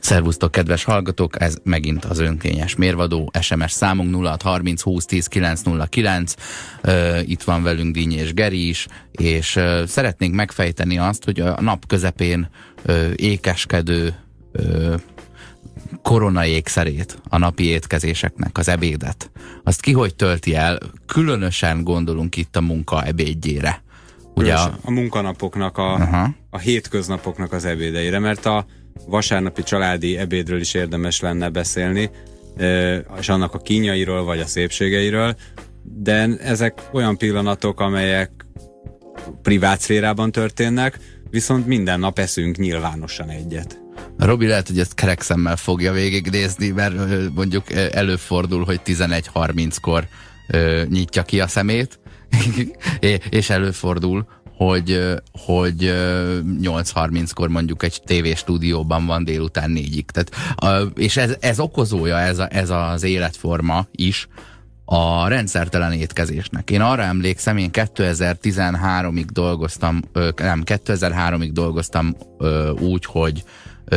Szervusztok, kedves hallgatók, ez megint az önkényes mérvadó, SMS számunk 0630 20 10 909, uh, itt van velünk Díny és Geri is, és uh, szeretnénk megfejteni azt, hogy a nap közepén uh, ékeskedő uh, korona ékszerét, a napi étkezéseknek, az ebédet, azt ki hogy tölti el, különösen gondolunk itt a munka ebédjére. Ugye a, a munkanapoknak, a, uh-huh. a hétköznapoknak az ebédeire, mert a vasárnapi családi ebédről is érdemes lenne beszélni, és annak a kínjairól, vagy a szépségeiről, de ezek olyan pillanatok, amelyek privát szférában történnek, viszont minden nap eszünk nyilvánosan egyet. Robi lehet, hogy ezt kerekszemmel fogja végignézni, mert mondjuk előfordul, hogy 11.30-kor nyitja ki a szemét, és előfordul, hogy, hogy 8.30-kor mondjuk egy tévéstúdióban van délután négyig. Tehát, és ez, ez okozója, ez, a, ez az életforma is, a rendszertelen étkezésnek. Én arra emlékszem, én 2013-ig dolgoztam, nem, 2003-ig dolgoztam úgy, hogy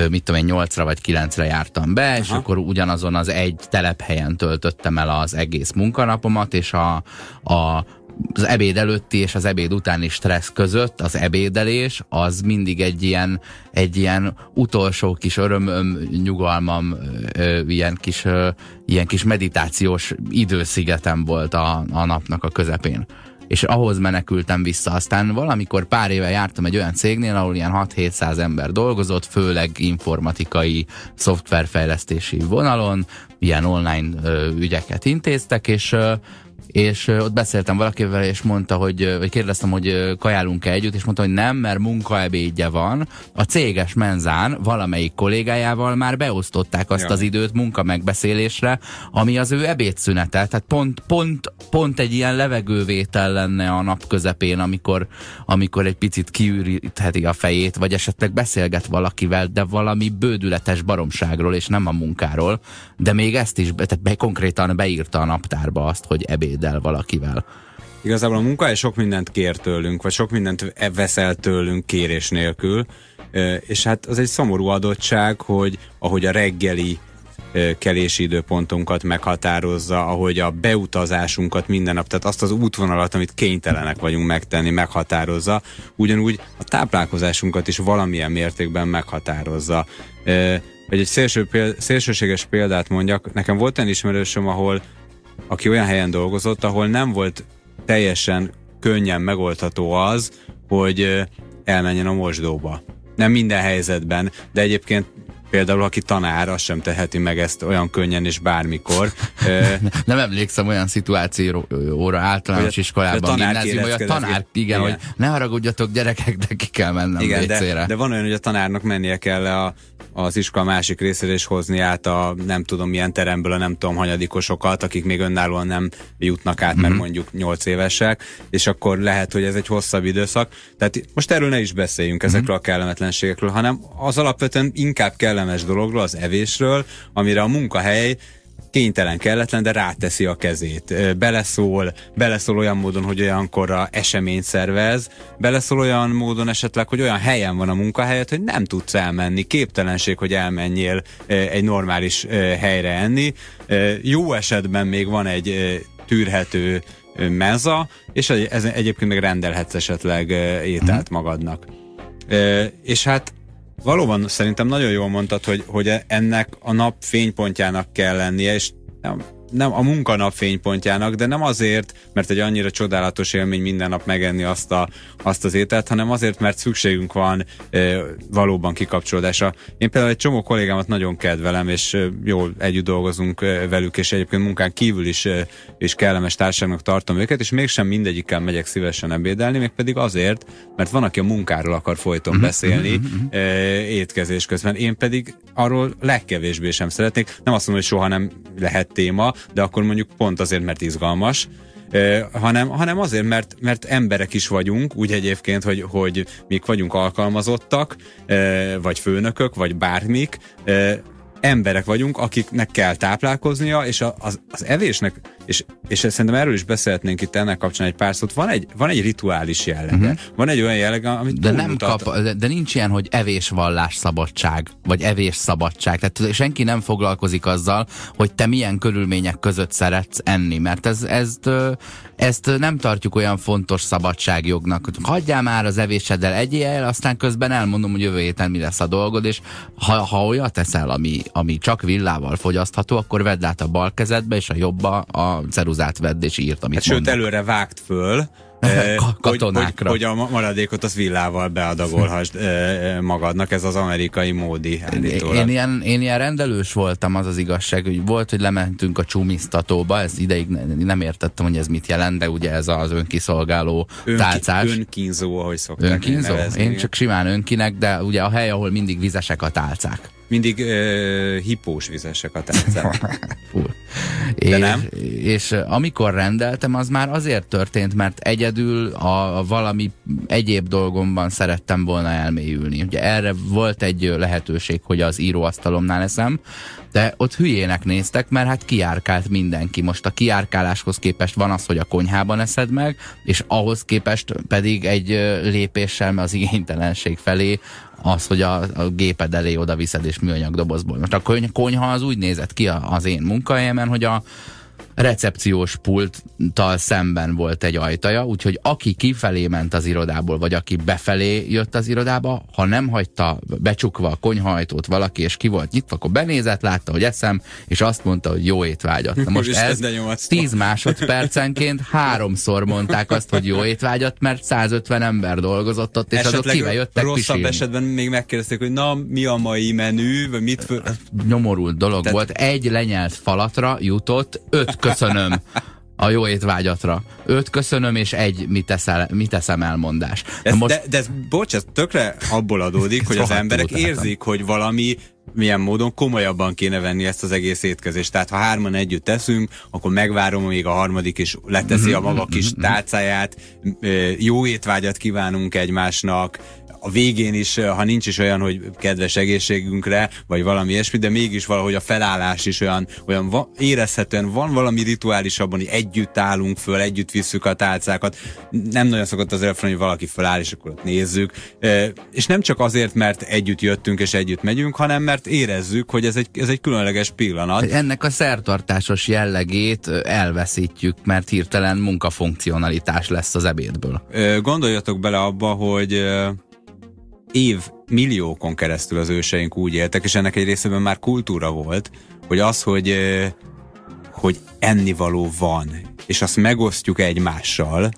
mit tudom én, 8-ra vagy 9-re jártam be, Aha. és akkor ugyanazon az egy telephelyen töltöttem el az egész munkanapomat, és a, a az ebéd előtti és az ebéd utáni stressz között az ebédelés az mindig egy ilyen, egy ilyen utolsó kis örömöm, nyugalmam, ö, ilyen, kis, ö, ilyen kis meditációs időszigetem volt a, a napnak a közepén és ahhoz menekültem vissza. Aztán valamikor pár éve jártam egy olyan cégnél, ahol ilyen 6-700 ember dolgozott, főleg informatikai, szoftverfejlesztési vonalon, ilyen online ö, ügyeket intéztek, és ö, és ott beszéltem valakivel, és mondta, hogy, vagy kérdeztem, hogy kajálunk-e együtt, és mondta, hogy nem, mert munkaebédje van. A céges menzán valamelyik kollégájával már beosztották azt ja. az időt munka megbeszélésre, ami az ő ebédszünete. Tehát pont, pont, pont egy ilyen levegővétel lenne a nap közepén, amikor, amikor egy picit kiürítheti a fejét, vagy esetleg beszélget valakivel, de valami bődületes baromságról, és nem a munkáról. De még ezt is, tehát be, konkrétan beírta a naptárba azt, hogy ebéd el valakivel. Igazából a munkahely sok mindent kér tőlünk, vagy sok mindent veszel tőlünk kérés nélkül, és hát az egy szomorú adottság, hogy ahogy a reggeli kelési időpontunkat meghatározza, ahogy a beutazásunkat minden nap, tehát azt az útvonalat, amit kénytelenek vagyunk megtenni, meghatározza, ugyanúgy a táplálkozásunkat is valamilyen mértékben meghatározza. Vagy egy szélső péld, szélsőséges példát mondjak, nekem volt egy ismerősöm, ahol aki olyan helyen dolgozott, ahol nem volt teljesen könnyen megoldható az, hogy elmenjen a mosdóba. Nem minden helyzetben, de egyébként például aki tanár, az sem teheti meg ezt olyan könnyen és bármikor. nem emlékszem olyan szituációra általános iskolában, gimnázium, hogy a tanár, igen, igen, hogy ne haragudjatok gyerekek, de ki kell mennem igen, de, de van olyan, hogy a tanárnak mennie kell a az iskola másik részére is hozni át a nem tudom milyen teremből a nem tudom hanyadikosokat, akik még önállóan nem jutnak át, mert mhm. mondjuk 8 évesek, és akkor lehet, hogy ez egy hosszabb időszak. Tehát most erről ne is beszéljünk ezekről a kellemetlenségekről, hanem az alapvetően inkább kellemes dologról, az evésről, amire a munkahely kénytelen, kelletlen, de ráteszi a kezét. Beleszól, beleszól olyan módon, hogy olyankorra eseményt szervez, beleszól olyan módon esetleg, hogy olyan helyen van a munkahelyet, hogy nem tudsz elmenni, képtelenség, hogy elmenjél egy normális helyre enni. Jó esetben még van egy tűrhető meza, és ez egyébként meg rendelhetsz esetleg ételt mhm. magadnak. És hát Valóban szerintem nagyon jól mondtad, hogy, hogy ennek a nap fénypontjának kell lennie, és nem, nem a munkanap fénypontjának, de nem azért, mert egy annyira csodálatos élmény minden nap megenni azt, a, azt az ételt, hanem azért, mert szükségünk van e, valóban kikapcsolódásra. Én például egy csomó kollégámat nagyon kedvelem, és e, jól együtt dolgozunk e, velük, és egyébként munkán kívül is, e, is kellemes társadalmak tartom őket, és mégsem mindegyikkel megyek szívesen ebédelni, mégpedig azért, mert van, aki a munkáról akar folyton uh-huh, beszélni. E, étkezés közben. Én pedig arról legkevésbé sem szeretnék. Nem azt mondom, hogy soha nem lehet téma, de akkor mondjuk pont azért, mert izgalmas, hanem, hanem azért, mert, mert emberek is vagyunk, úgy egyébként, hogy, hogy mik vagyunk alkalmazottak, vagy főnökök, vagy bármik, emberek vagyunk, akiknek kell táplálkoznia, és az, az evésnek, és, és szerintem erről is beszélhetnénk itt ennek kapcsán egy pár szót, van egy, van egy rituális jellege. Uh-huh. Van egy olyan jellege, amit de, nem kap, de, de nincs ilyen, hogy evésvallás szabadság, vagy evés szabadság. Tehát senki nem foglalkozik azzal, hogy te milyen körülmények között szeretsz enni, mert ez, ezt, ezt nem tartjuk olyan fontos szabadságjognak. Hagyjál már az evéseddel, egyél el, aztán közben elmondom, hogy jövő héten mi lesz a dolgod, és ha, ha olyat teszel, ami, ami csak villával fogyasztható, akkor vedd át a bal kezedbe, és a jobba a ceruzát vedd, és írt, amit hát Sőt, előre vágt föl, katonákra. Hogy, hogy, hogy a maradékot az villával beadagolhasd magadnak, ez az amerikai módi állítólag. Én ilyen, én ilyen rendelős voltam, az az igazság, hogy volt, hogy lementünk a csumisztatóba, ez ideig nem értettem, hogy ez mit jelent, de ugye ez az önkiszolgáló Önki, tálcás. Önkínzó, ahogy szokták Önkínzó? Nevezni. Én csak simán önkinek, de ugye a hely, ahol mindig vizesek a tálcák mindig uh, hipós vizesek a tálcák. De és, nem? És amikor rendeltem, az már azért történt, mert egyedül a, a valami egyéb dolgomban szerettem volna elmélyülni. Ugye erre volt egy lehetőség, hogy az íróasztalomnál eszem, de ott hülyének néztek, mert hát kiárkált mindenki. Most a kiárkáláshoz képest van az, hogy a konyhában eszed meg, és ahhoz képest pedig egy lépéssel az igénytelenség felé az, hogy a, a géped elé oda viszed és műanyag dobozból. Most a konyha az úgy nézett ki az én munkahelyemen, hogy a recepciós pulttal szemben volt egy ajtaja, úgyhogy aki kifelé ment az irodából, vagy aki befelé jött az irodába, ha nem hagyta becsukva a konyhajtót valaki, és ki volt nyitva, akkor benézett, látta, hogy eszem, és azt mondta, hogy jó étvágyat. Na most ez 10 másodpercenként háromszor mondták azt, hogy jó étvágyat, mert 150 ember dolgozott ott, és Esetleg azok kive jöttek rosszabb pisilni. esetben még megkérdezték, hogy na, mi a mai menü, vagy mit... Nyomorult dolog Tehát... volt. Egy lenyelt falatra jutott öt köszönöm a jó étvágyatra. Öt köszönöm, és egy mit, teszel, mit teszem elmondás. Ez, most... de, de ez, bocs, ez tökre abból adódik, hogy az emberek érzik, hogy valami milyen módon komolyabban kéne venni ezt az egész étkezést. Tehát ha hárman együtt teszünk, akkor megvárom, még a harmadik is leteszi a maga kis mhm, mhm, mhm. tálcáját, jó étvágyat kívánunk egymásnak, a végén is, ha nincs is olyan, hogy kedves egészségünkre, vagy valami ilyesmi, de mégis valahogy a felállás is olyan, olyan va, érezhetően van valami rituális abban, hogy együtt állunk föl, együtt visszük a tálcákat. Nem nagyon szokott az előfordulni, hogy valaki feláll, és akkor ott nézzük. És nem csak azért, mert együtt jöttünk és együtt megyünk, hanem mert érezzük, hogy ez egy, ez egy különleges pillanat. Ennek a szertartásos jellegét elveszítjük, mert hirtelen munkafunkcionalitás lesz az ebédből. Gondoljatok bele abba, hogy év milliókon keresztül az őseink úgy éltek, és ennek egy részében már kultúra volt, hogy az, hogy, hogy ennivaló van, és azt megosztjuk egymással,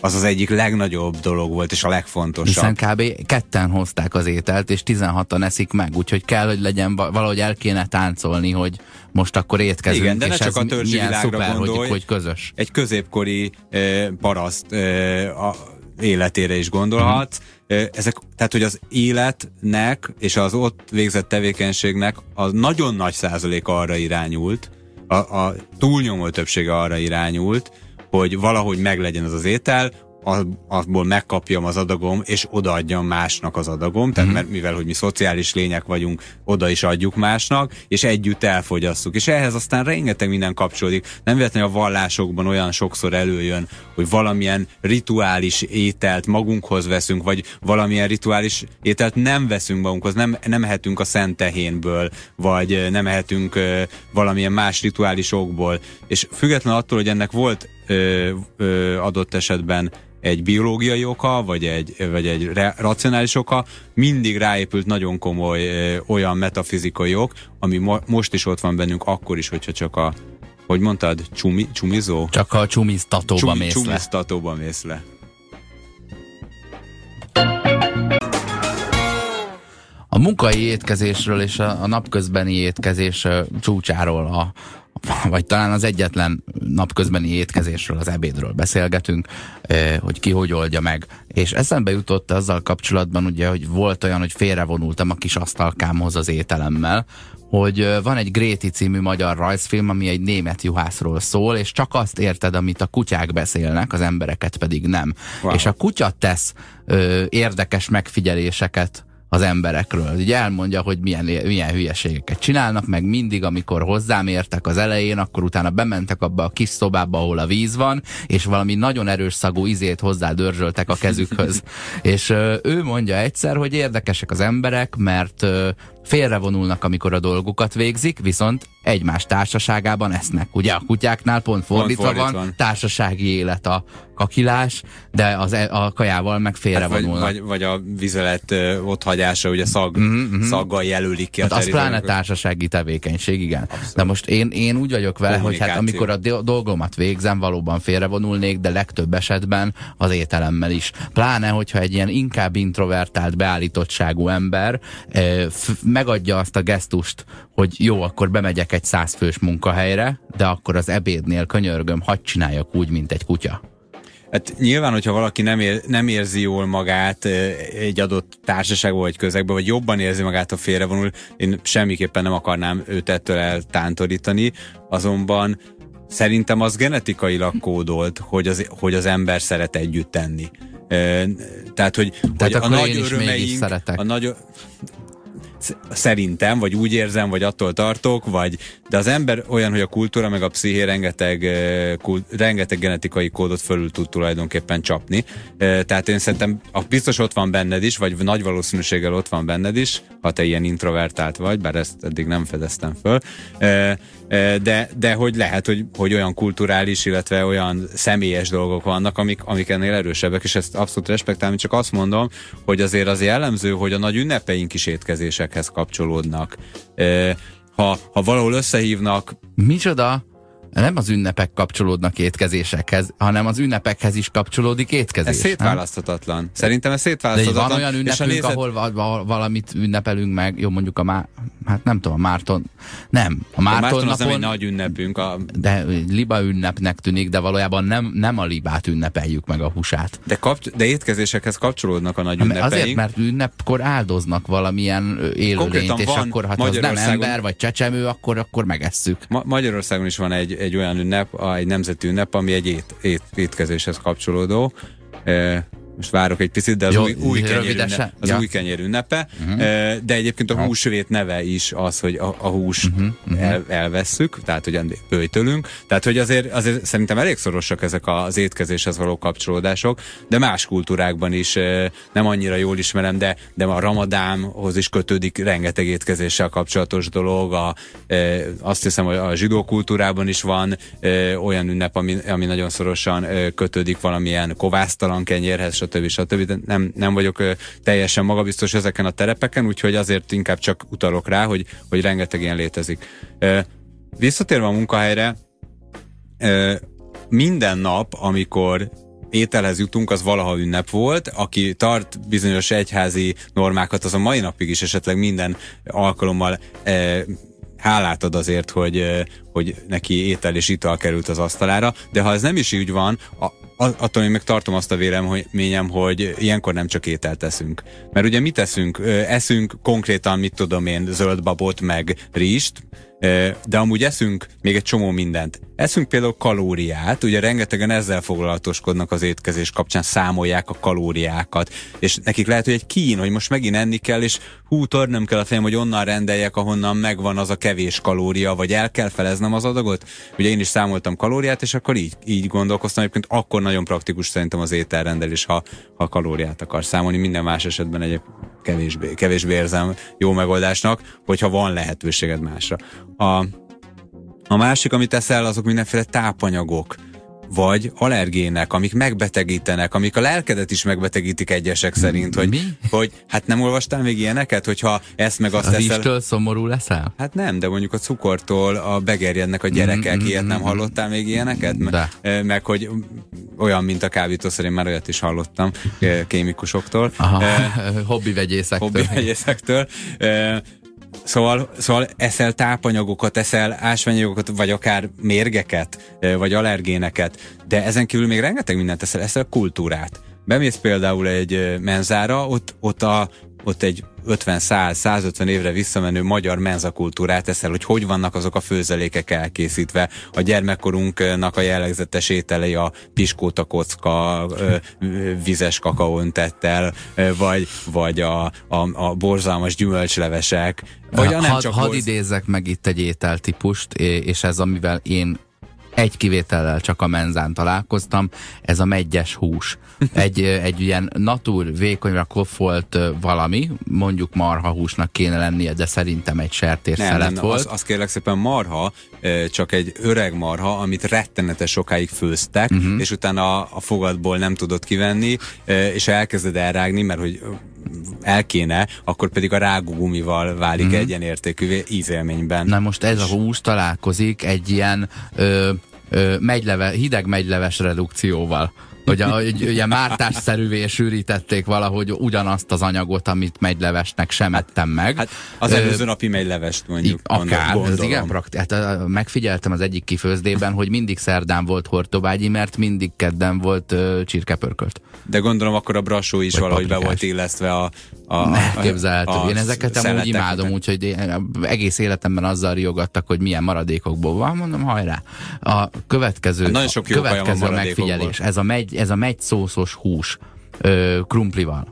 az az egyik legnagyobb dolog volt, és a legfontosabb. Hiszen kb. ketten hozták az ételt, és 16-an eszik meg, úgyhogy kell, hogy legyen, valahogy el kéne táncolni, hogy most akkor étkezünk, Igen, de és ne csak a törzsi milyen szuper, gondolj, hogy, hogy közös. Egy középkori eh, paraszt eh, a életére is gondolhatsz, uh-huh ezek, tehát hogy az életnek és az ott végzett tevékenységnek a nagyon nagy százalék arra irányult, a, a túlnyomó többsége arra irányult, hogy valahogy meglegyen az az étel, abból megkapjam az adagom, és odaadjam másnak az adagom, tehát mm-hmm. mert mivel, hogy mi szociális lények vagyunk, oda is adjuk másnak, és együtt elfogyasszuk. És ehhez aztán rengeteg minden kapcsolódik. Nem véletlenül a vallásokban olyan sokszor előjön, hogy valamilyen rituális ételt magunkhoz veszünk, vagy valamilyen rituális ételt nem veszünk magunkhoz, nem, nem ehetünk a szent tehénből, vagy nem ehetünk valamilyen más rituális okból. És független attól, hogy ennek volt ö, ö, adott esetben egy biológiai oka, vagy egy, vagy egy racionális oka, mindig ráépült nagyon komoly ö, olyan metafizikai ok, ami mo, most is ott van bennünk, akkor is, hogyha csak a, hogy mondtad, csumi, csumizó? Csak a csumiztatóba Csumi, mész le. Csumiztatóba mész le. A munkai étkezésről és a, a napközbeni étkezés csúcsáról a, vagy talán az egyetlen napközbeni étkezésről, az ebédről beszélgetünk, hogy ki hogy oldja meg. És eszembe jutott azzal kapcsolatban, ugye, hogy volt olyan, hogy félrevonultam a kis asztalkámhoz az ételemmel, hogy van egy Gréti című magyar rajzfilm, ami egy német juhászról szól, és csak azt érted, amit a kutyák beszélnek, az embereket pedig nem. Wow. És a kutya tesz ö, érdekes megfigyeléseket az emberekről. Ugye elmondja, hogy milyen, milyen hülyeségeket csinálnak, meg mindig, amikor hozzám értek az elején, akkor utána bementek abba a kis szobába, ahol a víz van, és valami nagyon erős szagú izét hozzá dörzsöltek a kezükhöz. és ő mondja egyszer, hogy érdekesek az emberek, mert félrevonulnak, amikor a dolgukat végzik, viszont egymás társaságában esznek. Ugye a kutyáknál pont fordítva, pont fordítva van, társasági élet a kakilás, de az, e, a kajával meg félrevonulnak. Hát vagy, vagy, vagy a vizelet ott hagyása, ugye szag, mm-hmm. szaggal jelölik ki hát a Az pláne társasági tevékenység, igen. Abszolút. De most én, én úgy vagyok vele, hogy hát amikor a dolgomat végzem, valóban félrevonulnék, de legtöbb esetben az ételemmel is. Pláne, hogyha egy ilyen inkább introvertált, beállítottságú ember megadja azt a gesztust, hogy jó, akkor bemegyek egy százfős munkahelyre, de akkor az ebédnél könyörgöm, hadd csináljak úgy, mint egy kutya. Hát nyilván, hogyha valaki nem, ér, nem érzi jól magát egy adott társaságban vagy közegben, vagy jobban érzi magát, a félrevonul, én semmiképpen nem akarnám őt ettől eltántorítani, azonban szerintem az genetikailag kódolt, hogy az, hogy az ember szeret együtt tenni. Tehát, hogy, Tehát hogy a nagy örömeink, a nagy, szerintem, vagy úgy érzem, vagy attól tartok, vagy, de az ember olyan, hogy a kultúra meg a psziché rengeteg, kult, rengeteg genetikai kódot fölül tud tulajdonképpen csapni. Tehát én szerintem a biztos ott van benned is, vagy nagy valószínűséggel ott van benned is, ha te ilyen introvertált vagy, bár ezt eddig nem fedeztem föl de, de hogy lehet, hogy, hogy olyan kulturális, illetve olyan személyes dolgok vannak, amik, amik ennél erősebbek, és ezt abszolút respektálni, csak azt mondom, hogy azért az jellemző, hogy a nagy ünnepeink is étkezésekhez kapcsolódnak. Ha, ha valahol összehívnak... Micsoda? Nem az ünnepek kapcsolódnak étkezésekhez, hanem az ünnepekhez is kapcsolódik étkezés. Ez szétválaszthatatlan. Nem? Szerintem ez szétválaszthatatlan. De van olyan ünnepünk, nézet... ahol valamit ünnepelünk meg, jó mondjuk a má... hát nem tudom, a Márton, nem. A Márton, a Márton napon, az nem egy nagy ünnepünk. A... De liba ünnepnek tűnik, de valójában nem, nem a libát ünnepeljük meg a húsát. De, kap... de étkezésekhez kapcsolódnak a nagy ünnepeink. Azért, mert ünnepkor áldoznak valamilyen élőlényt, és akkor ha az nem ember vagy csecsemő, akkor, akkor megesszük. Ma Magyarországon is van egy, egy olyan ünnep, egy nemzeti ünnep, ami egy ét, ét, étkezéshez kapcsolódó. Most várok egy picit, de az Jó, új, új, kenyér, ünnepe, az ja. új kenyér ünnepe, uh-huh. de egyébként a húsvét neve is az, hogy a, a hús uh-huh. Uh-huh. El, elvesszük, tehát hogy bőjtölünk, tehát hogy azért, azért szerintem elég szorosak ezek az étkezéshez való kapcsolódások, de más kultúrákban is nem annyira jól ismerem, de, de a ramadámhoz is kötődik rengeteg étkezéssel kapcsolatos dolog, a, azt hiszem, hogy a zsidó kultúrában is van olyan ünnep, ami, ami nagyon szorosan kötődik valamilyen kovásztalan kenyérhez, stb. Stb. De nem, nem vagyok teljesen magabiztos ezeken a terepeken, úgyhogy azért inkább csak utalok rá, hogy, hogy rengeteg ilyen létezik. Visszatérve a munkahelyre, minden nap, amikor ételhez jutunk, az valaha ünnep volt. Aki tart bizonyos egyházi normákat, az a mai napig is esetleg minden alkalommal e, hálát ad azért, hogy, hogy neki étel és ital került az asztalára, de ha ez nem is így van, a, attól én meg tartom azt a véleményem, hogy ilyenkor nem csak ételt teszünk. Mert ugye mit teszünk? Eszünk konkrétan, mit tudom én, zöld babot, meg rizst, de amúgy eszünk még egy csomó mindent. Eszünk például kalóriát, ugye rengetegen ezzel foglalatoskodnak az étkezés kapcsán, számolják a kalóriákat, és nekik lehet, hogy egy kín, hogy most megint enni kell, és hú, törnöm kell a fejem, hogy onnan rendeljek, ahonnan megvan az a kevés kalória, vagy el kell feleznem az adagot. Ugye én is számoltam kalóriát, és akkor így, így gondolkoztam, egyébként akkor nagyon praktikus szerintem az ételrendelés, ha, ha kalóriát akar számolni, minden más esetben egy kevésbé, kevésbé érzem jó megoldásnak, hogyha van lehetőséged másra. A, a másik, amit teszel, azok mindenféle tápanyagok vagy allergének, amik megbetegítenek, amik a lelkedet is megbetegítik egyesek szerint, hogy, Mi? hogy hát nem olvastál még ilyeneket, hogyha ezt meg azt a teszel. szomorú leszel? Hát nem, de mondjuk a cukortól a begerjednek a gyerekek, mm, mm, ilyet nem hallottál még ilyeneket? De. Meg, hogy olyan, mint a kábítószer, én már olyat is hallottam kémikusoktól. Aha, hobbi vegyészektől. Hobbi vegyészektől. Szóval, szóval eszel tápanyagokat, eszel ásványanyagokat, vagy akár mérgeket, vagy allergéneket, de ezen kívül még rengeteg mindent eszel, eszel kultúrát. Bemész például egy menzára, ott, ott a ott egy 50-100-150 évre visszamenő magyar menzakultúrát eszel, hogy hogy vannak azok a főzelékek elkészítve. A gyermekkorunknak a jellegzetes ételei a piskóta kocka, vizes kakaóntettel, vagy, vagy a, a, a borzalmas gyümölcslevesek. Vagy a nem had, csak hadd idézzek meg itt egy ételtípust, és ez amivel én egy kivétellel csak a menzán találkoztam, ez a megyes hús. Egy, egy ilyen natur, vékonyra koffolt valami, mondjuk marha húsnak kéne lennie, de szerintem egy sertés nem, nem, volt. Az, az kérlek szépen marha, csak egy öreg marha, amit rettenetes sokáig főztek, uh-huh. és utána a, a fogadból nem tudod kivenni, és elkezded elrágni, mert hogy el kéne, akkor pedig a rágógumival válik uh-huh. egyenértékűvé ízélményben. Na most ez a hús találkozik egy ilyen ö, ö, megyleve, hideg megyleves redukcióval hogy a, ugye mártásszerűvé sűrítették valahogy ugyanazt az anyagot, amit megylevesnek sem ettem meg. Hát az előző napi megylevest mondjuk. Akár, ez igen prakti- hát, megfigyeltem az egyik kifőzdében, hogy mindig szerdán volt hortobágyi, mert mindig kedden volt uh, csirkepörkölt. De gondolom akkor a brasó is Vagy valahogy paprikás. be volt illesztve a, a, Elképzelhető. Én ezeket amúgy imádom, úgyhogy egész életemben azzal riogattak, hogy milyen maradékokból van, mondom, hajrá. A következő, hát nagyon sok a következő megfigyelés, ez a, megy, ez a megy szószos hús ö, krumplival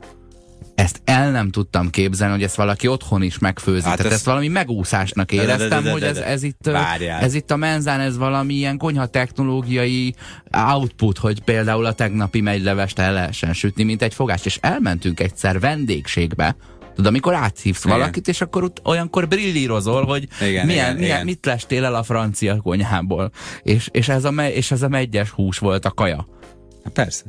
ezt el nem tudtam képzelni, hogy ezt valaki otthon is megfőzi. Hát Tehát ezt valami megúszásnak éreztem, hogy ez, ez, itt, ez itt a menzán, ez valami ilyen konyha technológiai output, hogy például a tegnapi megylevest el lehessen sütni, mint egy fogást. És elmentünk egyszer vendégségbe, Tudod, amikor átszívsz igen. valakit, és akkor ott olyankor brillírozol, hogy igen, milyen, igen, milyen, igen. mit lestél el a francia konyhából. És, és, ez a, és ez a megyes hús volt a kaja. Hát persze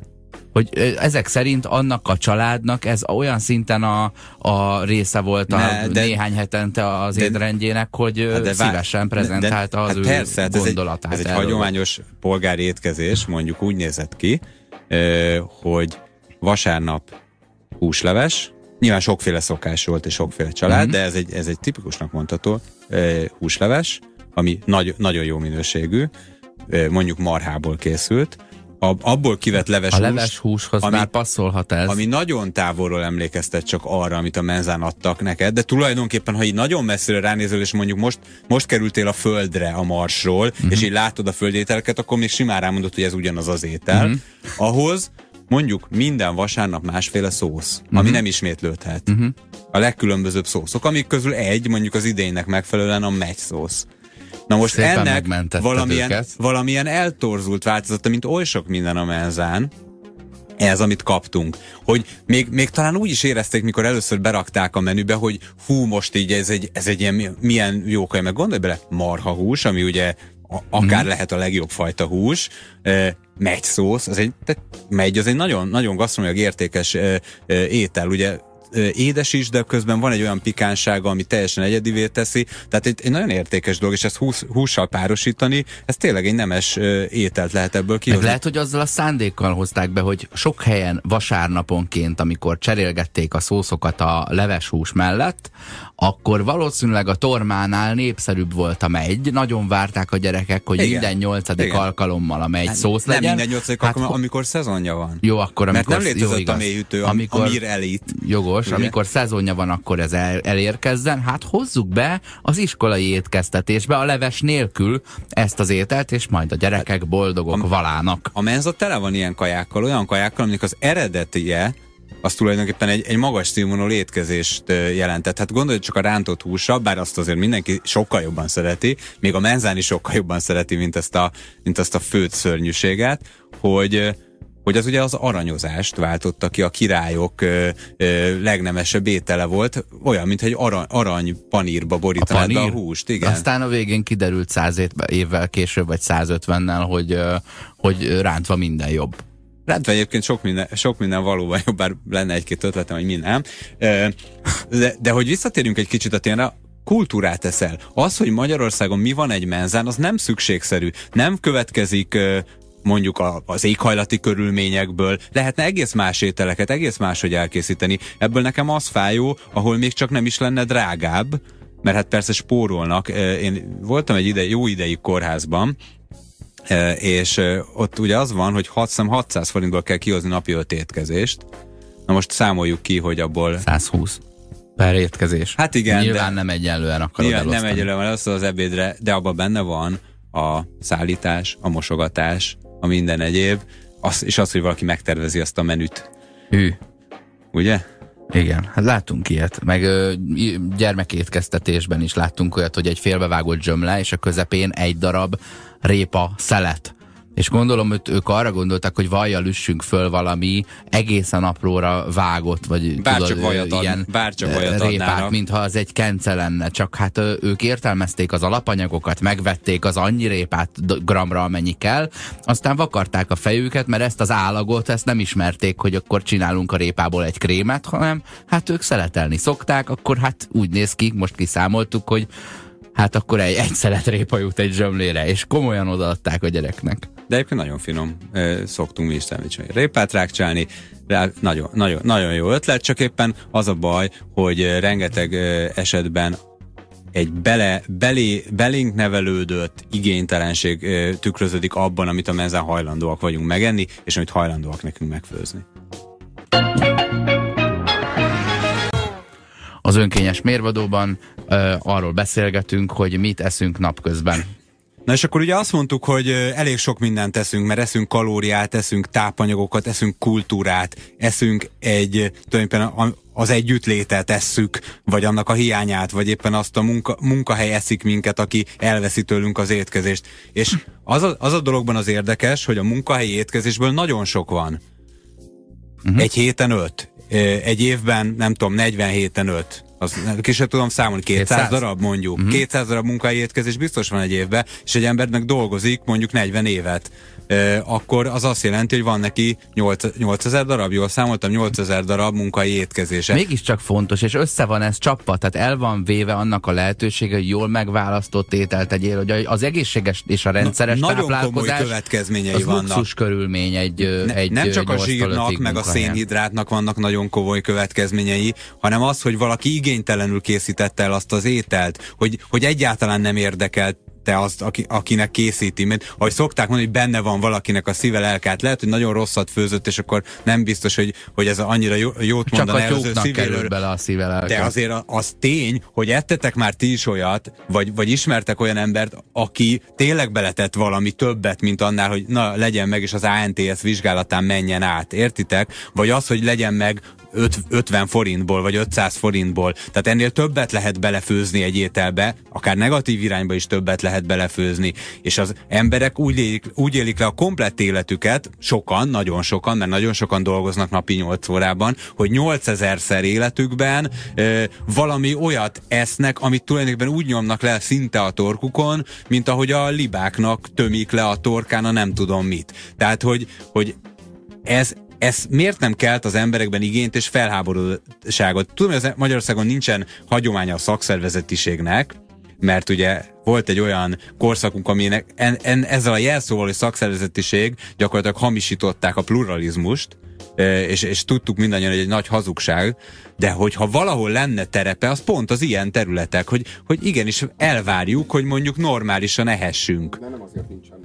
hogy ezek szerint annak a családnak ez olyan szinten a, a része volt a ne, de, néhány hetente az de, étrendjének, hogy hát de szívesen prezentálta de, de, az hát ő persze, gondolatát. Ez egy, ez egy hagyományos polgári étkezés, mondjuk úgy nézett ki, hogy vasárnap húsleves, nyilván sokféle szokás volt és sokféle család, mm-hmm. de ez egy, ez egy tipikusnak mondható húsleves, ami nagy, nagyon jó minőségű, mondjuk marhából készült, a, abból kivett leves A leves húshoz ami, már passzolhat ez. Ami nagyon távolról emlékeztet csak arra, amit a menzán adtak neked, de tulajdonképpen, ha így nagyon messzire ránézel, és mondjuk most, most kerültél a földre a marsról, uh-huh. és így látod a földételeket, akkor még simán rámondod, hogy ez ugyanaz az étel. Uh-huh. Ahhoz mondjuk minden vasárnap másféle szósz, uh-huh. ami nem ismétlődhet. Uh-huh. A legkülönbözőbb szószok, amik közül egy, mondjuk az idénynek megfelelően a megy szósz. Na most Szépen ennek valamilyen, valamilyen eltorzult változata, mint oly sok minden a menzán, ez, amit kaptunk. Hogy még, még talán úgy is érezték, mikor először berakták a menübe, hogy hú, most így ez egy, ez egy ilyen, milyen jó kaj, meg gondolj bele, marha hús, ami ugye a, akár mm. lehet a legjobb fajta hús, e, megy szósz, az egy, tehát megy, az egy nagyon, nagyon gasztronómiak értékes e, e, étel, ugye édes is, de közben van egy olyan pikánsága, ami teljesen egyedivé teszi. Tehát egy, egy nagyon értékes dolog, és ezt hús, hússal párosítani, ez tényleg egy nemes ételt lehet ebből kihozni. Lehet, hogy azzal a szándékkal hozták be, hogy sok helyen vasárnaponként, amikor cserélgették a szószokat a leves hús mellett, akkor valószínűleg a tormánál népszerűbb volt a megy. Nagyon várták a gyerekek, hogy Igen. minden nyolcadik Igen. alkalommal a megy hát, szósz legyen. Nem minden nyolcadik hát, alkalommal, amikor szezonja van. Jó, akkor amikor... Mert nem létezett jó, a mélyütő, amikor, amír elit. Jogos, ugye? amikor szezonja van, akkor ez el, elérkezzen. Hát hozzuk be az iskolai étkeztetésbe a leves nélkül ezt az ételt, és majd a gyerekek boldogok a, valának. A menza tele van ilyen kajákkal, olyan kajákkal, aminek az eredetije az tulajdonképpen egy, egy magas színvonalú étkezést jelentett. Hát gondolj csak a rántott húsra, bár azt azért mindenki sokkal jobban szereti, még a menzán is sokkal jobban szereti, mint ezt a, mint ezt a főt szörnyűséget, hogy hogy az ugye az aranyozást váltotta ki, a királyok ö, ö, legnemesebb étele volt, olyan, mint egy arany, arany panírba borítanád a, a húst. Igen. Aztán a végén kiderült száz évvel később, vagy 150-nel, hogy, hogy rántva minden jobb. Rántva egyébként sok minden, sok minden valóban jobb, bár lenne egy-két ötletem, hogy mi nem. De, de hogy visszatérjünk egy kicsit a tényre, kultúrát eszel. Az, hogy Magyarországon mi van egy menzán, az nem szükségszerű. Nem következik mondjuk az éghajlati körülményekből, lehetne egész más ételeket, egész máshogy elkészíteni. Ebből nekem az fájó, ahol még csak nem is lenne drágább, mert hát persze spórolnak. Én voltam egy ide, jó ideig kórházban, és ott ugye az van, hogy 600 forintból kell kihozni napi öt étkezést. Na most számoljuk ki, hogy abból... 120. Per étkezés. Hát igen. Nyilván de nem egyenlően akarod nyilván nem egyenlően az az ebédre, de abban benne van a szállítás, a mosogatás, a minden egyéb, az, és az, hogy valaki megtervezi azt a menüt. Hű. Ugye? Igen, hát láttunk ilyet, meg ö, gyermekétkeztetésben is láttunk olyat, hogy egy félbevágott zsömle, és a közepén egy darab répa szelet és gondolom, hogy ők arra gondoltak, hogy vajjal üssünk föl valami egészen apróra vágott, vagy bárcsak tudod, vajat ad, ilyen bárcsak vajat répát, adnának. mintha az egy kence lenne, csak hát ők értelmezték az alapanyagokat, megvették az annyi répát gramra, amennyi kell, aztán vakarták a fejüket, mert ezt az állagot, ezt nem ismerték, hogy akkor csinálunk a répából egy krémet, hanem hát ők szeletelni szokták, akkor hát úgy néz ki, most kiszámoltuk, hogy hát akkor egy, egy szelet répa jut egy zsömlére, és komolyan odaadták a gyereknek. De egyébként nagyon finom. Szoktunk mi is szendvicselni. Répát rákcsálni, nagyon, nagyon, nagyon jó ötlet, csak éppen az a baj, hogy rengeteg esetben egy bele, belé, belénk nevelődött igénytelenség tükröződik abban, amit a menzen hajlandóak vagyunk megenni, és amit hajlandóak nekünk megfőzni. Az önkényes mérvadóban uh, arról beszélgetünk, hogy mit eszünk napközben. Na és akkor ugye azt mondtuk, hogy elég sok mindent teszünk, mert eszünk kalóriát, eszünk tápanyagokat, eszünk kultúrát, eszünk egy, tulajdonképpen az együttlétet esszük, vagy annak a hiányát, vagy éppen azt a munka, munkahely eszik minket, aki elveszi tőlünk az étkezést. És az a, az a dologban az érdekes, hogy a munkahelyi étkezésből nagyon sok van. Uh-huh. Egy héten öt, egy évben nem tudom, 40 héten öt az ki sem tudom számolni, 200, 200? darab mondjuk. Uh-huh. 200 darab munkai étkezés biztos van egy évben, és egy embernek dolgozik mondjuk 40 évet akkor az azt jelenti, hogy van neki 8000 darab, jól számoltam, 8000 darab munkai étkezése. Mégiscsak fontos, és össze van ez csapva, tehát el van véve annak a lehetősége, hogy jól megválasztott ételt tegyél, hogy az egészséges és a rendszeres Na, nagyon komoly következményei az vannak. luxus körülmény egy, ne, egy Nem csak a zsírnak, meg a szénhidrátnak vannak nagyon komoly következményei, hanem az, hogy valaki igénytelenül készítette el azt az ételt, hogy, hogy egyáltalán nem érdekelt te azt, aki, akinek készíti. Mert ahogy szokták mondani, hogy benne van valakinek a szíve lelkát. Lehet, hogy nagyon rosszat főzött, és akkor nem biztos, hogy, hogy ez annyira jó, jót mondaná Csak a szívéről. bele a szíve lelke. De azért az tény, hogy ettetek már ti is olyat, vagy, vagy ismertek olyan embert, aki tényleg beletett valami többet, mint annál, hogy na legyen meg, és az ANTS vizsgálatán menjen át. Értitek? Vagy az, hogy legyen meg 50 forintból, vagy 500 forintból. Tehát ennél többet lehet belefőzni egy ételbe, akár negatív irányba is többet lehet belefőzni. És az emberek úgy élik, úgy élik le a komplett életüket, sokan, nagyon sokan, mert nagyon sokan dolgoznak napi 8 órában, hogy 8000-szer életükben ö, valami olyat esznek, amit tulajdonképpen úgy nyomnak le szinte a torkukon, mint ahogy a libáknak tömik le a torkán a nem tudom mit. Tehát, hogy, hogy ez, ez miért nem kelt az emberekben igényt és felháborodtságot? Tudom, hogy Magyarországon nincsen hagyománya a szakszervezetiségnek, mert ugye volt egy olyan korszakunk, aminek en, en, ezzel a jelszóval, hogy szakszervezetiség gyakorlatilag hamisították a pluralizmust, és, és tudtuk mindannyian, hogy egy nagy hazugság, de hogyha valahol lenne terepe, az pont az ilyen területek, hogy, hogy igenis elvárjuk, hogy mondjuk normálisan ehessünk. De nem azért nincsen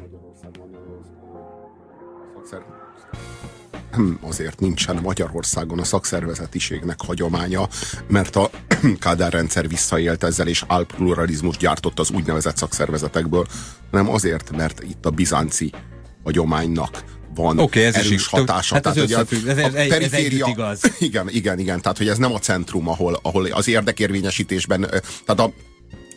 azért nincsen Magyarországon a szakszervezetiségnek hagyománya, mert a Kádár rendszer visszaélt ezzel, és álpluralizmus gyártott az úgynevezett szakszervezetekből, hanem azért, mert itt a bizánci hagyománynak van okay, ez erős is hatása. Hát ez, tehát, összefügg, ez, ez, a periféria, ez igaz. Igen, igen, igen, tehát hogy ez nem a centrum, ahol, ahol az érdekérvényesítésben, tehát a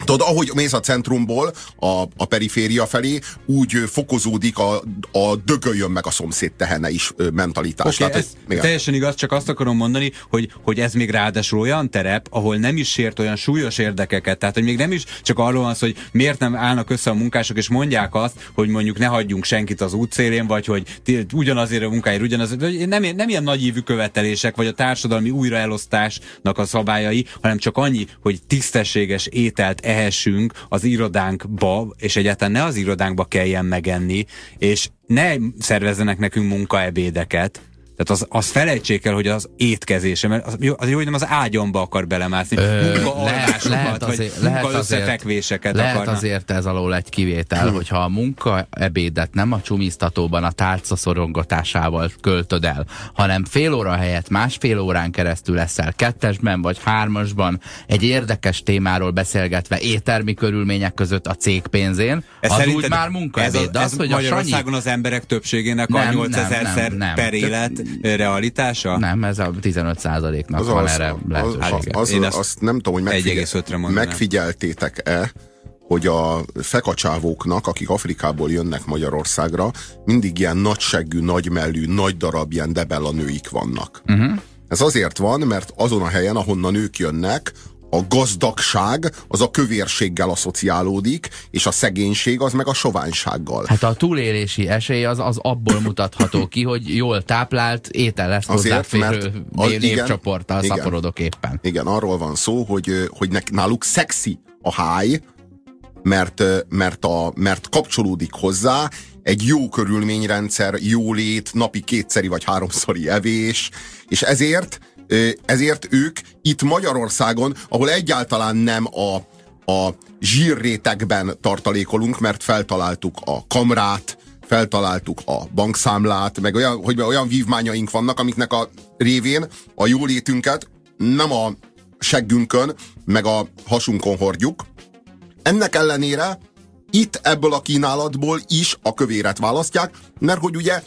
Tudod, ahogy mész a centrumból a, a periféria felé, úgy fokozódik a, a dögöljön meg a szomszéd tehene is mentalitás. Okay, Tehát, ez teljesen igaz, csak azt akarom mondani, hogy, hogy ez még ráadásul olyan terep, ahol nem is sért olyan súlyos érdekeket. Tehát, hogy még nem is csak arról van szó, hogy miért nem állnak össze a munkások, és mondják azt, hogy mondjuk ne hagyjunk senkit az útszélén, vagy hogy ugyanazért a munkáért ugyanazért. Nem, nem ilyen nagyívű követelések, vagy a társadalmi újraelosztásnak a szabályai, hanem csak annyi, hogy tisztességes ételt ehessünk az irodánkba, és egyáltalán ne az irodánkba kelljen megenni, és ne szervezzenek nekünk munkaebédeket, Tehát az, az felejtsék el, hogy az étkezése, mert az, az jó, hogy nem az ágyomba akar belemászni. Munka azért, vagy munka összefekvéseket lehet akarna. azért ez alól egy kivétel, hmm. hogyha a munka ebédet nem a csumisztatóban a tálca szorongatásával költöd el, hanem fél óra helyett másfél órán keresztül leszel kettesben vagy hármasban egy érdekes témáról beszélgetve éttermi körülmények között a cég pénzén, ez az úgy már munkaebéd. Ez, ez, ez hogy Magyarországon Sanyi... az emberek többségének nem, a 8000 per élet realitása? Nem, ez a 15 nak van az, erre lehetősége. Az, az, az, azt nem tudom, hogy megfigyel, megfigyeltétek-e, hogy a fekacsávóknak, akik Afrikából jönnek Magyarországra, mindig ilyen nagyseggű, nagymellű, nagy darab ilyen debella nőik vannak. Uh-huh. Ez azért van, mert azon a helyen, ahonnan ők jönnek, a gazdagság az a kövérséggel asszociálódik, és a szegénység az meg a soványsággal. Hát a túlélési esély az, az abból mutatható ki, hogy jól táplált étel lesz hozzáférő népcsoporttal szaporodok éppen. Igen, arról van szó, hogy, hogy náluk szexi a háj, mert, mert, a, mert kapcsolódik hozzá egy jó körülményrendszer, jó lét, napi kétszeri vagy háromszori evés, és ezért ezért ők itt Magyarországon, ahol egyáltalán nem a, a zsírrétegben tartalékolunk, mert feltaláltuk a kamrát, feltaláltuk a bankszámlát, meg olyan, hogy olyan vívmányaink vannak, amiknek a révén a jólétünket nem a seggünkön, meg a hasunkon hordjuk. Ennek ellenére itt ebből a kínálatból is a kövéret választják, mert hogy ugye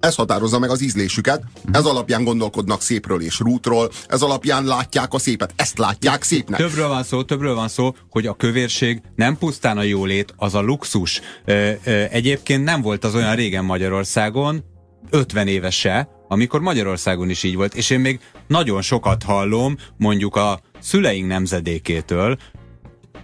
ez határozza meg az ízlésüket, ez alapján gondolkodnak szépről és rútról, ez alapján látják a szépet, ezt látják szépnek. Többről van szó, többről van szó, hogy a kövérség nem pusztán a jólét, az a luxus. Ö, ö, egyébként nem volt az olyan régen Magyarországon, 50 évese, amikor Magyarországon is így volt, és én még nagyon sokat hallom, mondjuk a szüleink nemzedékétől,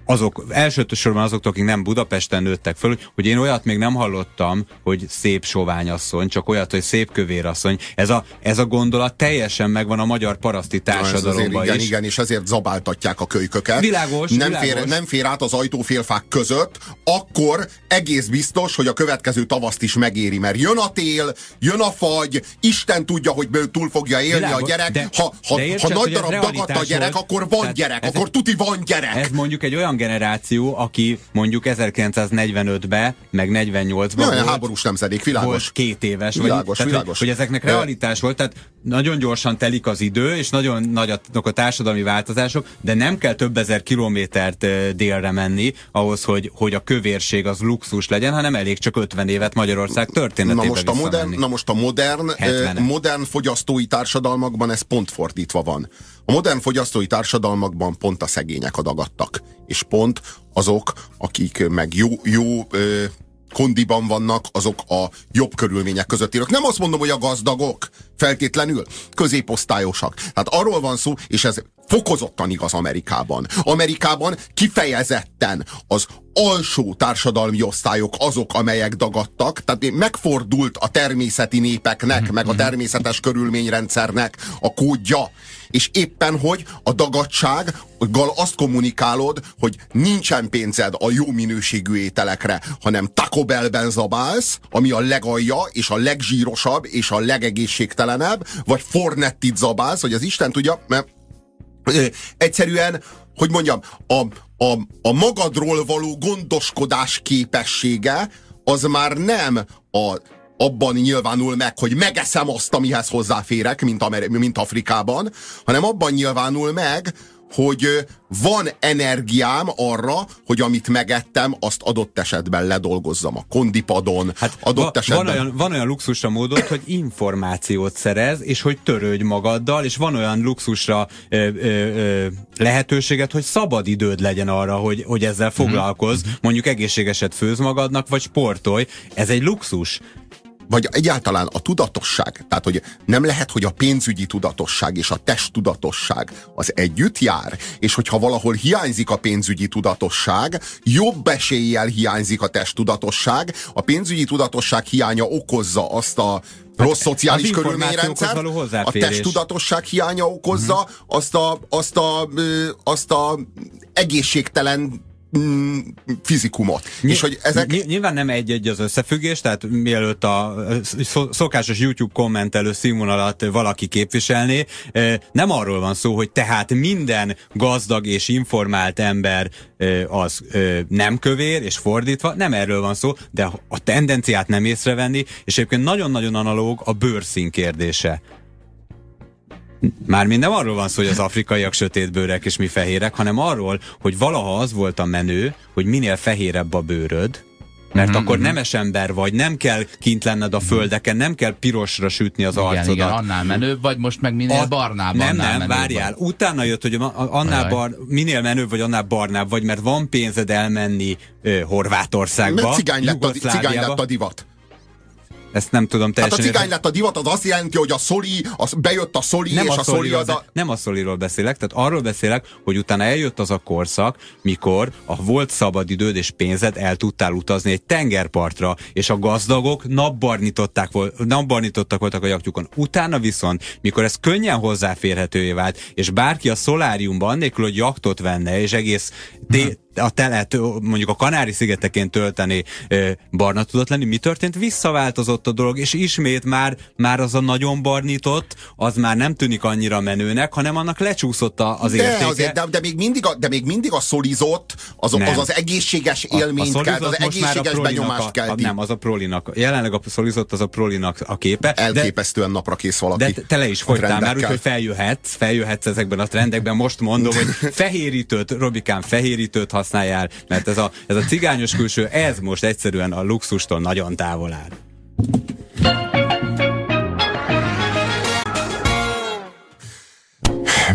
azok, elsősorban azoktól, akik nem Budapesten nőttek föl, hogy én olyat még nem hallottam, hogy szép soványasszony, csak olyat, hogy szép kövérasszony. Ez a, ez a gondolat teljesen megvan a magyar paraszti társadalomban igen, is. Igen, és ezért zabáltatják a kölyköket. Világos, nem, világos. Fér, nem fér át az ajtófélfák között, akkor egész biztos, hogy a következő tavaszt is megéri, mert jön a tél, jön a fagy, Isten tudja, hogy túl fogja élni világos, a gyerek. De, ha ha, de értsed, ha nagy darab dagadt a gyerek, volt, akkor van gyerek, akkor tuti van gyerek. Ez mondjuk egy olyan generáció, aki mondjuk 1945-ben, meg 48-ban volt. háborús nemzedék, világos. Volt két éves. Világos, vagy, világos. Hogy, hogy ezeknek realitás volt, tehát nagyon gyorsan telik az idő, és nagyon nagyok a társadalmi változások, de nem kell több ezer kilométert délre menni ahhoz, hogy, hogy a kövérség az luxus legyen, hanem elég csak 50 évet Magyarország történetébe na most a modern, Na most a modern, modern fogyasztói társadalmakban ez pont fordítva van. A modern fogyasztói társadalmakban pont a szegények adagadtak, és pont azok, akik meg jó, jó ö, kondiban vannak, azok a jobb körülmények között élők. Nem azt mondom, hogy a gazdagok feltétlenül középosztályosak. Tehát arról van szó, és ez fokozottan igaz Amerikában. Amerikában kifejezetten az alsó társadalmi osztályok azok, amelyek dagadtak, tehát megfordult a természeti népeknek, meg a természetes körülményrendszernek a kódja és éppen hogy a dagadsággal azt kommunikálod, hogy nincsen pénzed a jó minőségű ételekre, hanem Taco Bellben zabálsz, ami a legalja, és a legzsírosabb, és a legegészségtelenebb, vagy Fornettit zabálsz, hogy az Isten tudja, mert egyszerűen, hogy mondjam, a, a, a magadról való gondoskodás képessége az már nem a abban nyilvánul meg, hogy megeszem azt, amihez hozzáférek, mint, Amer- mint Afrikában, hanem abban nyilvánul meg, hogy van energiám arra, hogy amit megettem, azt adott esetben ledolgozzam a kondipadon. Hát adott va- esetben... van, olyan, van olyan luxusra módod, hogy információt szerez, és hogy törődj magaddal, és van olyan luxusra ö, ö, ö, lehetőséget, hogy szabad időd legyen arra, hogy, hogy ezzel foglalkozz, mm-hmm. mondjuk egészségeset főz magadnak, vagy sportolj. Ez egy luxus vagy egyáltalán a tudatosság, tehát hogy nem lehet, hogy a pénzügyi tudatosság és a test tudatosság az együtt jár, és hogyha valahol hiányzik a pénzügyi tudatosság, jobb eséllyel hiányzik a test tudatosság, a pénzügyi tudatosság hiánya okozza azt a rossz hát, szociális körülményrendszer, a testtudatosság hiánya okozza uh-huh. azt, a, azt, a, azt a egészségtelen mm, fizikumot. Ny- és hogy ezek... Ny- nyilván nem egy-egy az összefüggés, tehát mielőtt a szokásos YouTube kommentelő színvonalat valaki képviselné, nem arról van szó, hogy tehát minden gazdag és informált ember az nem kövér, és fordítva, nem erről van szó, de a tendenciát nem észrevenni, és egyébként nagyon-nagyon analóg a bőrszín kérdése. Mármint nem arról van szó, hogy az afrikaiak sötétbőrek és mi fehérek, hanem arról, hogy valaha az volt a menő, hogy minél fehérebb a bőröd, mert mm-hmm. akkor nemes ember vagy, nem kell kint lenned a mhm. földeken, nem kell pirosra sütni az igen, arcodat. Igen, annál menőbb vagy, most meg minél a, barnább, Nem, annál nem, várjál. Vagy. Utána jött, hogy annál bar, minél menőbb vagy, annál barnább vagy, mert van pénzed elmenni ö, Horvátországba, mert cigány lett, a, cigány lett a divat. Ezt nem tudom teljesen. Hát a cigány lett a divat, az azt jelenti, hogy a szoli, az bejött a szoli, nem és a, szoli az a... Nem a szoliról beszélek, tehát arról beszélek, hogy utána eljött az a korszak, mikor a volt szabadidőd és pénzed el tudtál utazni egy tengerpartra, és a gazdagok napbarnították, napbarnítottak voltak a jaktyukon. Utána viszont, mikor ez könnyen hozzáférhetővé vált, és bárki a szoláriumban, annélkül, hogy jaktot venne, és egész a telet mondjuk a Kanári-szigeteken tölteni barna tudott lenni. Mi történt? Visszaváltozott a dolog, és ismét már, már az a nagyon barnított, az már nem tűnik annyira menőnek, hanem annak lecsúszott a, az de, értéke. Azért, de, de, még mindig a, de még mindig a szolizott, az az, az egészséges élményt kell, az egészséges benyomást kell. A, nem, az a prolinak. Jelenleg a szolizott az a prolinak a képe. Elképesztően de, napra kész valaki. De te le is fogytál már, úgyhogy feljöhetsz, feljöhetsz ezekben a trendekben. Most mondom, hogy fehérítőt, Robikán fehérítőt használjál, mert ez a, ez a cigányos külső, ez most egyszerűen a luxustól nagyon távol áll.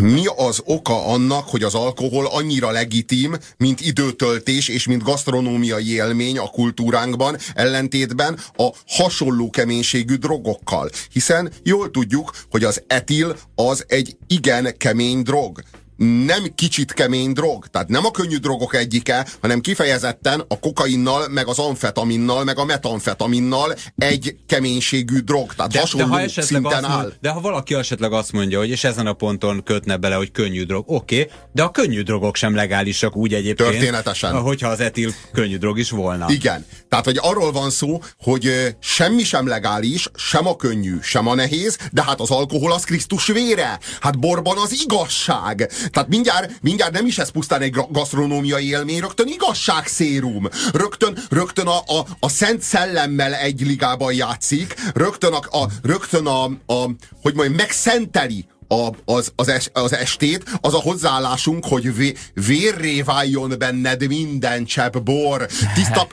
Mi az oka annak, hogy az alkohol annyira legitim, mint időtöltés és mint gasztronómiai élmény a kultúránkban, ellentétben a hasonló keménységű drogokkal? Hiszen jól tudjuk, hogy az etil az egy igen kemény drog nem kicsit kemény drog, tehát nem a könnyű drogok egyike, hanem kifejezetten a kokainnal, meg az amfetaminnal, meg a metamfetaminnal egy keménységű drog, tehát de, hasonló de ha szinten áll. Mond, de ha valaki esetleg azt mondja, hogy és ezen a ponton kötne bele, hogy könnyű drog, oké, okay, de a könnyű drogok sem legálisak úgy egyébként. Történetesen. Hogyha az etil könnyű drog is volna. Igen. Tehát, hogy arról van szó, hogy semmi sem legális, sem a könnyű, sem a nehéz, de hát az alkohol az Krisztus vére. Hát borban az igazság. Tehát mindjárt, mindjárt nem is ez pusztán egy gasztronómiai élmény, rögtön igazságszérum. Rögtön, rögtön a, a, a Szent Szellemmel egy ligában játszik, rögtön a, a, rögtön a, a hogy mondjam, megszenteli a, az, az, es, az estét, az a hozzáállásunk, hogy vé, vérré váljon benned minden csepp bor. Tiszta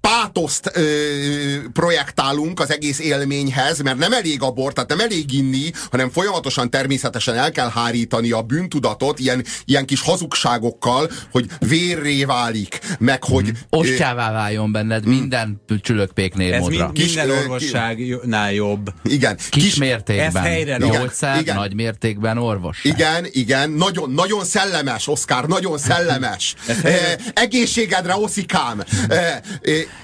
pátoszt ö, projektálunk az egész élményhez, mert nem elég a bor, tehát nem elég inni, hanem folyamatosan természetesen el kell hárítani a bűntudatot ilyen, ilyen kis hazugságokkal, hogy vérré válik, meg hogy... Mm. Ostjává váljon benned mm. minden csülökpéknél Ez modra. Mind, minden orvosságnál jobb. Igen. Kis, kis mértékben. Ez helyre Gyógyszer, nagy mértékben mértékben orvos. Igen, igen, nagyon, nagyon szellemes, Oszkár, nagyon szellemes. e, egészségedre, Oszikám. E,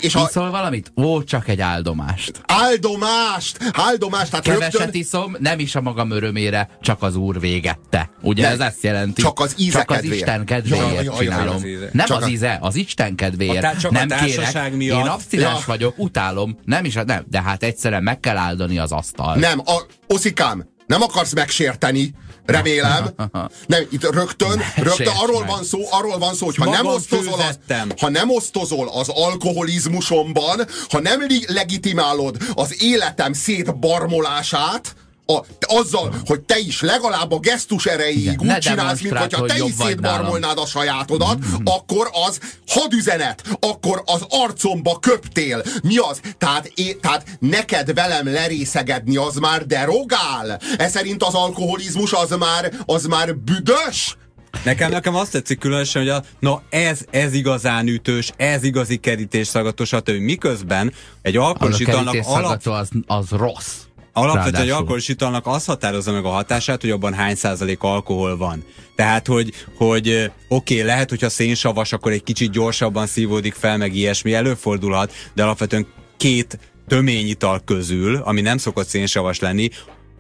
és a... Iszol valamit? Ó, csak egy áldomást. Áldomást! Áldomást! Tehát Keveset rögtön... iszom, nem is a magam örömére, csak az úr végette. Ugye de ez ezt jelenti? Csak az íze Csak az Isten kedvéért ja, ja, csinálom. Nem csak az íze, az Isten kedvéért. A, nem a kérek, miatt. én abszinens ja. vagyok, utálom, nem is, nem, de hát egyszerűen meg kell áldani az asztalt. Nem, a, Oszikám, nem akarsz megsérteni, remélem. Nem, itt rögtön, rögtön arról van szó, arról van szó, hogy ha nem, osztozol az, ha nem osztozol az alkoholizmusomban, ha nem legitimálod az életem szétbarmolását, a, azzal, hogy te is legalább a gesztus erejéig Igen, úgy csinálsz, mint hogyha te is szétbarmolnád a sajátodat, mm-hmm. akkor az hadüzenet, akkor az arcomba köptél. Mi az? Tehát, é, tehát neked velem lerészegedni az már derogál? Ez szerint az alkoholizmus az már, az már büdös? Nekem, nekem azt tetszik különösen, hogy a, no, ez, ez igazán ütős, ez igazi kerítés szagatos, stb. Miközben egy alkoholisítalnak alap... az, az rossz. Alapvetően egy alkoholos italnak az határozza meg a hatását, hogy abban hány százalék alkohol van. Tehát, hogy, hogy oké, okay, lehet, hogyha szénsavas, akkor egy kicsit gyorsabban szívódik fel, meg ilyesmi előfordulhat, de alapvetően két töményital közül, ami nem szokott szénsavas lenni,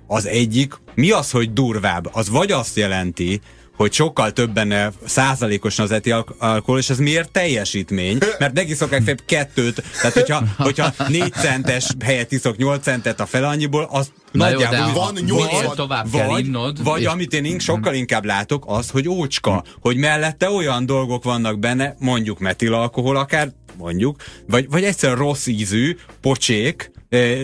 az egyik, mi az, hogy durvább? Az vagy azt jelenti, hogy sokkal többen százalékosan az eti alkohol, és ez miért teljesítmény? Mert megiszok legfeljebb kettőt, tehát hogyha, hogyha 4 centes helyet iszok 8 centet a fel annyiból, az Na nagyjából jó, de van nyolc- tovább vagy, kell innod. vagy és- amit én ink sokkal inkább látok, az, hogy ócska, hogy mellette olyan dolgok vannak benne, mondjuk metilalkohol akár, mondjuk, vagy, vagy egyszerűen rossz ízű, pocsék, eh,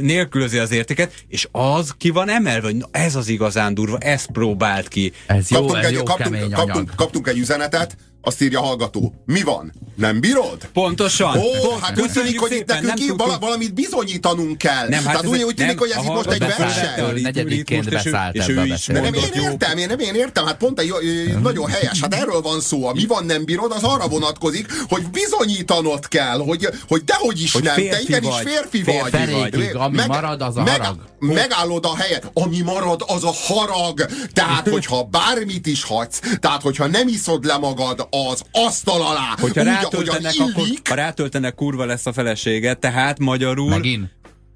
nélkülözi az értéket, és az ki van emelve, hogy na, ez az igazán durva, ezt próbált ki. Ez jó, Kaptunk, ez egy, jó kaptunk, kaptunk, kaptunk egy üzenetet, azt írja a hallgató. Mi van? Nem bírod? Pontosan. Ó, Pont- hát úgy tűnik, hogy itt nekünk tudtuk- vala, valamit bizonyítanunk kell. Nem, hát Tehát ez úgy, úgy tűnik, hogy ez itt most egy verseny. Negyedikként és ő- beszállt és ő is. Nem, én értem, én, én értem, hát pont egy ö, nagyon helyes, hát erről van szó. A mi van nem bírod, az arra vonatkozik, hogy bizonyítanod kell, hogy, hogy dehogy is Hogy nem, te férfi igenis vagy. férfi vagy. Fenékig, ami marad, az a harag. Megállod a helyet, ami marad, az a harag. Tehát, hogyha bármit is hagysz, tehát, hogyha nem iszod le magad az asztal alá, Hogyha úgy, rátöltenek, ahogyan akkor, illik, ha rátöltenek, kurva lesz a felesége, tehát magyarul... Megint?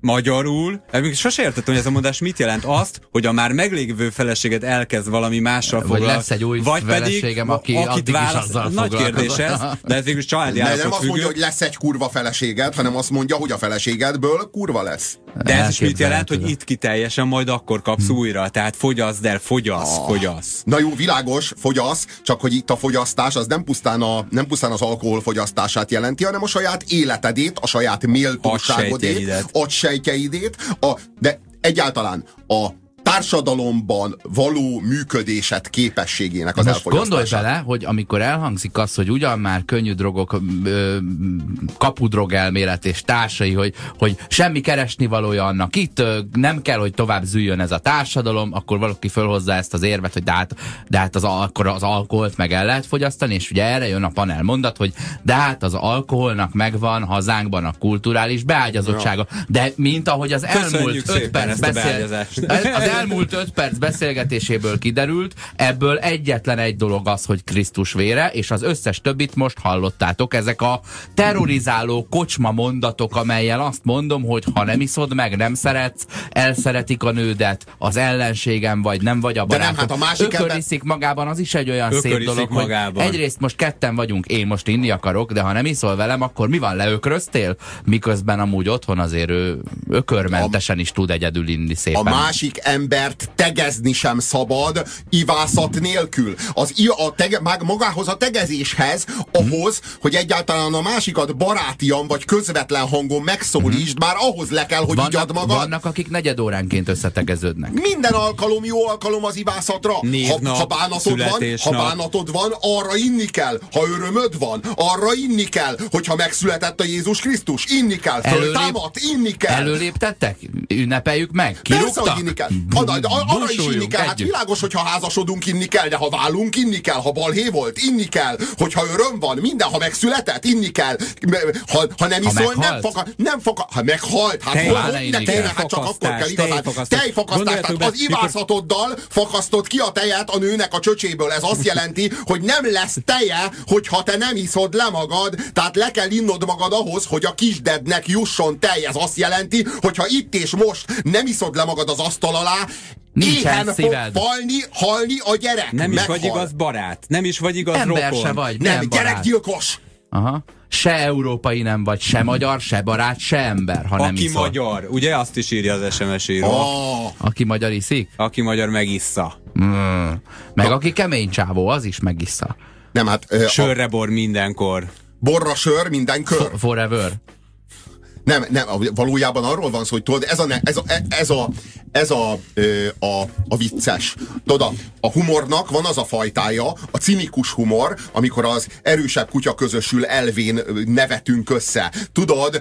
Magyarul, még sose értettem, hogy ez a mondás mit jelent azt, hogy a már meglévő feleséget elkezd valami mással Vagy foglalkozni. lesz egy új vagy pedig, feleségem, aki addig is azzal Nagy kérdés ez, de ez végül is családi ne, nem azt mondja, hogy lesz egy kurva feleséged, hanem azt mondja, hogy a feleségedből kurva lesz. De ez is mit jelent, hogy itt kiteljesen, majd akkor kapsz újra. Tehát fogyaszd el, fogyasz, Ah. fogyasz. Na jó, világos, fogyasz, csak hogy itt a fogyasztás az nem pusztán, a, nem pusztán az alkohol fogyasztását jelenti, hanem a saját életedét, a saját méltóságodét, Agysejtjeidét. Agysejtjeidét, a, de egyáltalán a társadalomban való működésed képességének az Most gondolj bele, hogy amikor elhangzik az, hogy ugyan már könnyű drogok, ö, kapudrog elmélet és társai, hogy, hogy semmi keresni valója annak itt, ö, nem kell, hogy tovább zűjjön ez a társadalom, akkor valaki fölhozza ezt az érvet, hogy de hát, de hát az, akkor az alkoholt meg el lehet fogyasztani, és ugye erre jön a panel mondat, hogy de hát az alkoholnak megvan hazánkban a kulturális beágyazottsága. De mint ahogy az Köszönjük elmúlt öt perc beszél, az elmúlt öt perc beszélgetéséből kiderült, ebből egyetlen egy dolog az, hogy Krisztus vére, és az összes többit most hallottátok. Ezek a terrorizáló kocsma mondatok, amelyel azt mondom, hogy ha nem iszod meg, nem szeretsz, elszeretik a nődet, az ellenségem vagy, nem vagy a De nem, barátom. hát a másik ember- Ököriszik magában, az is egy olyan szép dolog, magában. hogy egyrészt most ketten vagyunk, én most inni akarok, de ha nem iszol velem, akkor mi van, leökröztél? Miközben amúgy otthon azért ő ökörmentesen is tud egyedül inni szépen. A másik embert tegezni sem szabad, ivászat nélkül. Az a tege, mag, magához a tegezéshez, ahhoz, hogy egyáltalán a másikat barátian vagy közvetlen hangon megszólítsd, már ahhoz le kell, hogy igyad vannak, magad. vannak, akik negyedóránként összetegeződnek. Minden alkalom jó alkalom az ivászatra. Ha, Névnap, ha bánatod van, ha bánatod van, arra inni kell. Ha örömöd van, arra inni kell. Hogyha megszületett a Jézus Krisztus, inni kell. Föltámadt, inni kell. Előléptettek? Ünnepeljük meg? Persze, Kirúgtak? hogy inni kell. Arra is inni kell. Hát világos, hogyha házasodunk, inni kell, de ha válunk, inni kell. Ha balhé volt, inni kell. Hogyha öröm van, minden, ha megszületett, inni kell. Ha, ha nem Ha iszol, nem fakad. Nem fakad. Ha meghalt, hát Tej- hol, tényleg, hát csak akkor kell igazán. tejfakasztás. Tehát az ivászatoddal fakasztod ki a tejet a nőnek a csöcséből. Ez azt jelenti, hogy nem lesz teje, hogyha te nem iszod le magad, tehát le kell innod magad ahhoz, hogy a kisdednek jusson tej. Ez azt jelenti, hogyha itt és most nem iszod le magad az asztal alá, Nincsen éhen fog szíved. falni, halni a gyerek. Nem is Meghal. vagy igaz barát, nem is vagy igaz Ember rokon. se vagy, Nem, milyen barát. gyerekgyilkos. Aha. Se európai nem vagy, se magyar, se barát, se ember, ha nem Aki iszol. magyar, ugye azt is írja az SMS író. Oh, Aki magyar iszik? Aki magyar megissza. Mm. Meg aki kemény csávó, az is megissza. nem, hát ö, a Sörre bor mindenkor. borra sör, minden kör. Forever. Nem, nem, valójában arról van szó, hogy tudod, ez a, ne- ez a, ez a, ez a, ö, a, a vicces. Tudod, a, a humornak van az a fajtája, a cinikus humor, amikor az erősebb kutya közösül elvén nevetünk össze. Tudod,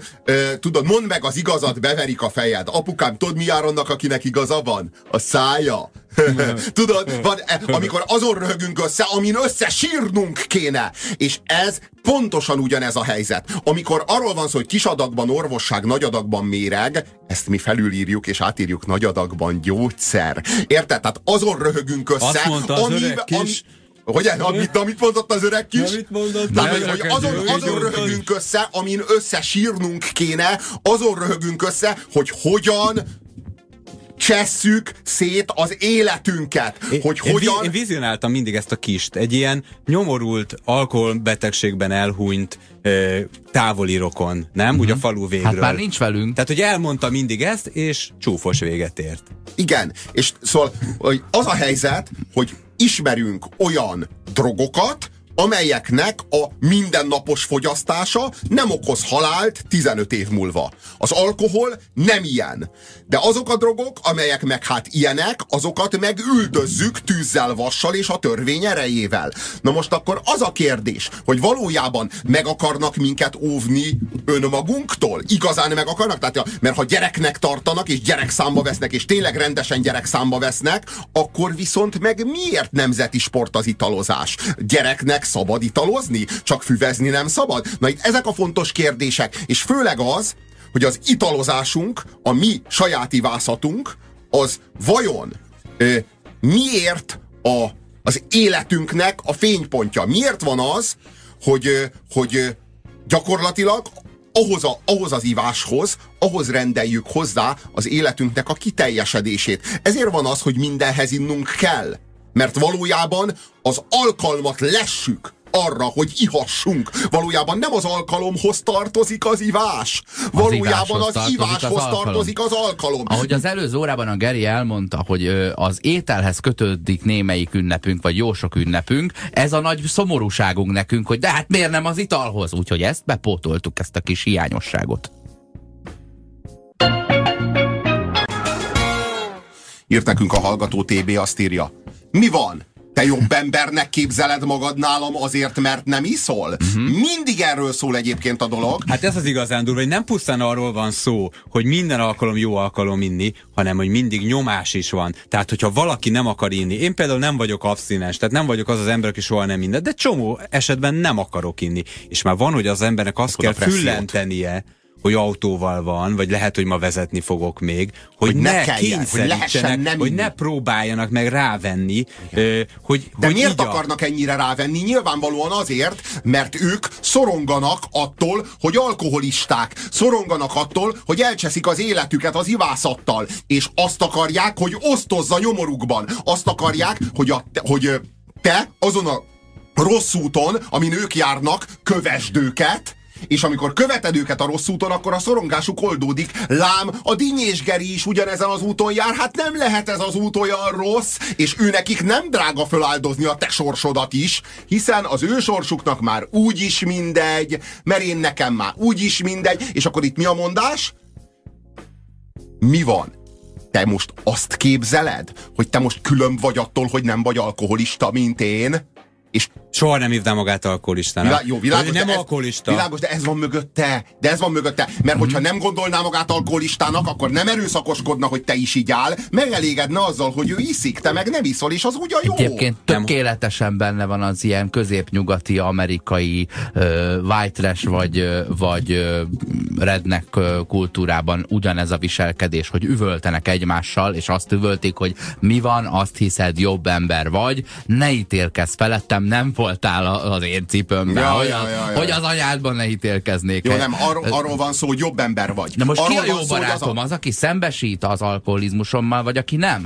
tudod, mondd meg az igazat, beverik a fejed. Apukám, tudod mi jár annak, akinek igaza van? A szája. Tudod, van, e, amikor azon röhögünk össze, amin össze sírnunk kéne. És ez pontosan ugyanez a helyzet. Amikor arról van szó, hogy kis adagban orvosság, nagy adagban méreg, ezt mi felülírjuk és átírjuk nagy adagban gyógyszer. Érted? Tehát azon röhögünk össze, Azt mondta az öreg kis. hogy amit, amit mondott az öreg kis? Amit mondott? Tehát, hogy, azon, azon röhögünk össze, amin össze sírnunk kéne, azon röhögünk össze, hogy hogyan csesszük szét az életünket, Én, hogy én, hogyan... vi- Én vizionáltam mindig ezt a kist. Egy ilyen nyomorult, alkoholbetegségben elhunyt ö, távoli rokon, nem? Úgy a falu végről. Hát már nincs velünk. Tehát, hogy elmondta mindig ezt, és csúfos véget ért. Igen, és szóval hogy az a helyzet, hogy ismerünk olyan drogokat, amelyeknek a mindennapos fogyasztása nem okoz halált 15 év múlva. Az alkohol nem ilyen. De azok a drogok, amelyek meg hát ilyenek, azokat meg üldözzük tűzzel, vassal és a törvény erejével. Na most akkor az a kérdés, hogy valójában meg akarnak minket óvni önmagunktól? Igazán meg akarnak? Tehát, mert ha gyereknek tartanak, és gyerekszámba vesznek, és tényleg rendesen gyerekszámba vesznek, akkor viszont meg miért nemzeti sport az italozás? Gyereknek szabad italozni? Csak füvezni nem szabad? Na itt ezek a fontos kérdések, és főleg az, hogy az italozásunk, a mi saját ivászatunk, az vajon ö, miért a, az életünknek a fénypontja? Miért van az, hogy, ö, hogy gyakorlatilag ahhoz, a, ahhoz az iváshoz, ahhoz rendeljük hozzá az életünknek a kiteljesedését. Ezért van az, hogy mindenhez innunk kell. Mert valójában az alkalmat lessük arra, hogy ihassunk. Valójában nem az alkalomhoz tartozik az ivás. Valójában iváshoz az iváshoz az alkalom. tartozik az alkalom. Ahogy az előző órában a Geri elmondta, hogy az ételhez kötődik némelyik ünnepünk, vagy jó sok ünnepünk, ez a nagy szomorúságunk nekünk, hogy de hát miért nem az italhoz? Úgyhogy ezt bepótoltuk, ezt a kis hiányosságot. Írt nekünk a hallgató TB, azt írja. Mi van? Te jobb embernek képzeled magad nálam azért, mert nem iszol? Uh-huh. Mindig erről szól egyébként a dolog. Hát ez az igazán durva, hogy nem pusztán arról van szó, hogy minden alkalom jó alkalom inni, hanem hogy mindig nyomás is van. Tehát, hogyha valaki nem akar inni, én például nem vagyok abszinens, tehát nem vagyok az az ember, aki soha nem minden, de csomó esetben nem akarok inni. És már van, hogy az embernek azt Akkor a kell füllentenie, hogy autóval van, vagy lehet, hogy ma vezetni fogok még, hogy, Hogy ne ne, kelljen, hogy kényszerítsenek, nem hogy inni. ne próbáljanak meg rávenni, ö, hogy, De hogy miért így a- akarnak ennyire rávenni? Nyilvánvalóan azért, mert ők szoronganak attól, hogy alkoholisták. Szoronganak attól, hogy elcseszik az életüket az ivászattal. És azt akarják, hogy osztozza nyomorukban. Azt akarják, hogy, a, hogy te azon a rossz úton, amin ők járnak, kövesd őket, és amikor követed őket a rossz úton, akkor a szorongásuk oldódik. Lám, a Dinny és Geri is ugyanezen az úton jár, hát nem lehet ez az út olyan rossz, és ő nekik nem drága föláldozni a te sorsodat is, hiszen az ő sorsuknak már úgy is mindegy, mert én nekem már úgy is mindegy, és akkor itt mi a mondás? Mi van? Te most azt képzeled, hogy te most külön vagy attól, hogy nem vagy alkoholista, mint én? És Soha nem hívná magát alkoholistának. Vilá, jó, világos, nem de ez, alkoholista. Világos, de ez van mögötte. De ez van mögötte. Mert hogyha nem gondolná magát alkoholistának, akkor nem erőszakoskodna, hogy te is így áll, megelégedne azzal, hogy ő iszik, te meg nem iszol, és az ugyan jó. Egyébként tökéletesen benne van az ilyen középnyugati, amerikai uh, white trash vagy, ö, vagy uh, redneck ö, kultúrában ugyanez a viselkedés, hogy üvöltenek egymással, és azt üvöltik, hogy mi van, azt hiszed, jobb ember vagy, ne ítélkezz felettem, nem voltál a- az én cipőmben, Ja, hogy, ja, a- ja, ja. hogy az anyádban ne ítélkeznék. Jó, nem, arról, arról van szó, hogy jobb ember vagy. Na most arról ki a jó barátom? Az Az, aki szembesít az alkoholizmusommal, vagy aki nem?